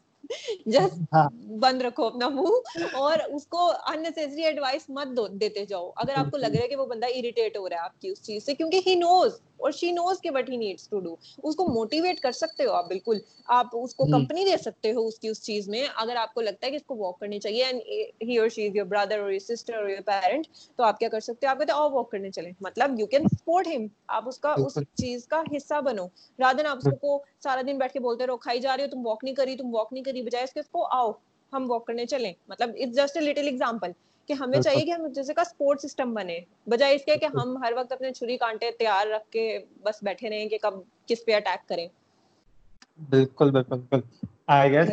just. بند رکھو اپنا منہ اور اس کو انسری ایڈوائس مت دیتے جاؤ اگر آپ کو لگ رہا ہے کہ وہ بندہ اریٹیٹ ہو رہا ہے آپ کی اس چیز سے کیونکہ ہی نوز اور شی نوز کے but he needs to do اس کو موٹیویٹ کر سکتے ہو آپ بالکل. آپ اس کو کمپنی دے سکتے ہو اس کی اس چیز میں. اگر آپ کو لگتا ہے کہ اس کو واک کرنی چاہیے and he or she is your brother or your sister or your parent تو آپ کیا کر سکتے ہو؟ آپ کہتے ہیں اور واک کرنے چلیں. مطلب یو کین سپورٹ ہم آپ اس کا اس چیز کا حصہ بنو. رادن آپ اس کو سارا دن بیٹھ کے بولتے رہو کھائی جا رہی ہو تم واک نہیں کری تم واک نہیں کری بجائے اس کے اس کو آؤ ہم واک کرنے چلیں. مطلب it's just a little example کہ ہمیں چاہیے کہ ہم جیسے کا سپورٹ سسٹم بنے۔ بجائے اس کے کہ ہم ہر وقت اپنے چھری کانٹے تیار رکھ کے بس بیٹھے رہیں کہ کب کس پہ اٹیک کریں۔ بالکل بالکل بالکل۔ I guess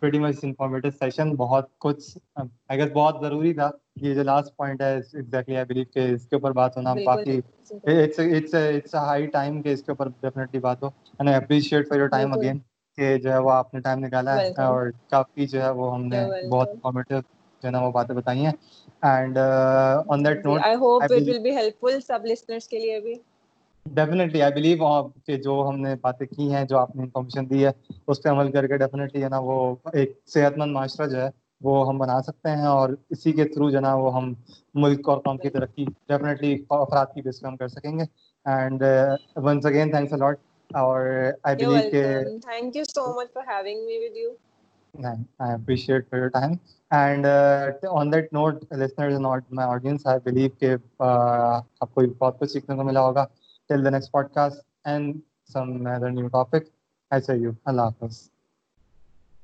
pretty much informative session بہت کچھ آئی گیس بہت ضروری تھا۔ یہ جو لاسٹ پوائنٹ ہے ایگزیکٹلی آئی بلیو کہ اس کے اوپر بات ہونا باقی it's it's it's high time کہ اس کے اوپر ڈیفینیٹلی بات ہو۔ And I appreciate for your time again کہ جو ہے وہ آپ نے ٹائم نکالا ہے اور کافی جو ہے وہ ہم نے بہت انفارمیٹیو جو ہے نا وہ باتیں بتائی ہیں. And on that note I hope it will be helpful sub listeners کے لیے بھی. ڈیفینیٹلی آئی بلیو کہ جو ہم نے باتیں کی ہیں جو آپ نے انفارمیشن دی ہے اس پہ عمل کر کے ڈیفینیٹلی ہے نا وہ ایک صحت مند معاشرہ جو ہے وہ ہم بنا سکتے ہیں اور اسی کے تھرو جو ہے نا وہ ہم ملک اور قوم کی ترقی ڈیفینیٹلی افراد کی بیس پہ ہم کر سکیں گے. And once again thanks a lot اور آئی بلیو کہ thank you so much for having me with you I appreciate for your time. And uh, on that note, listeners and my audience, I believe کہ آپ کو بہت کچھ سیکھنے کو ملا ہوگا till the next podcast and some other new topic. I say you. Allah Hafiz.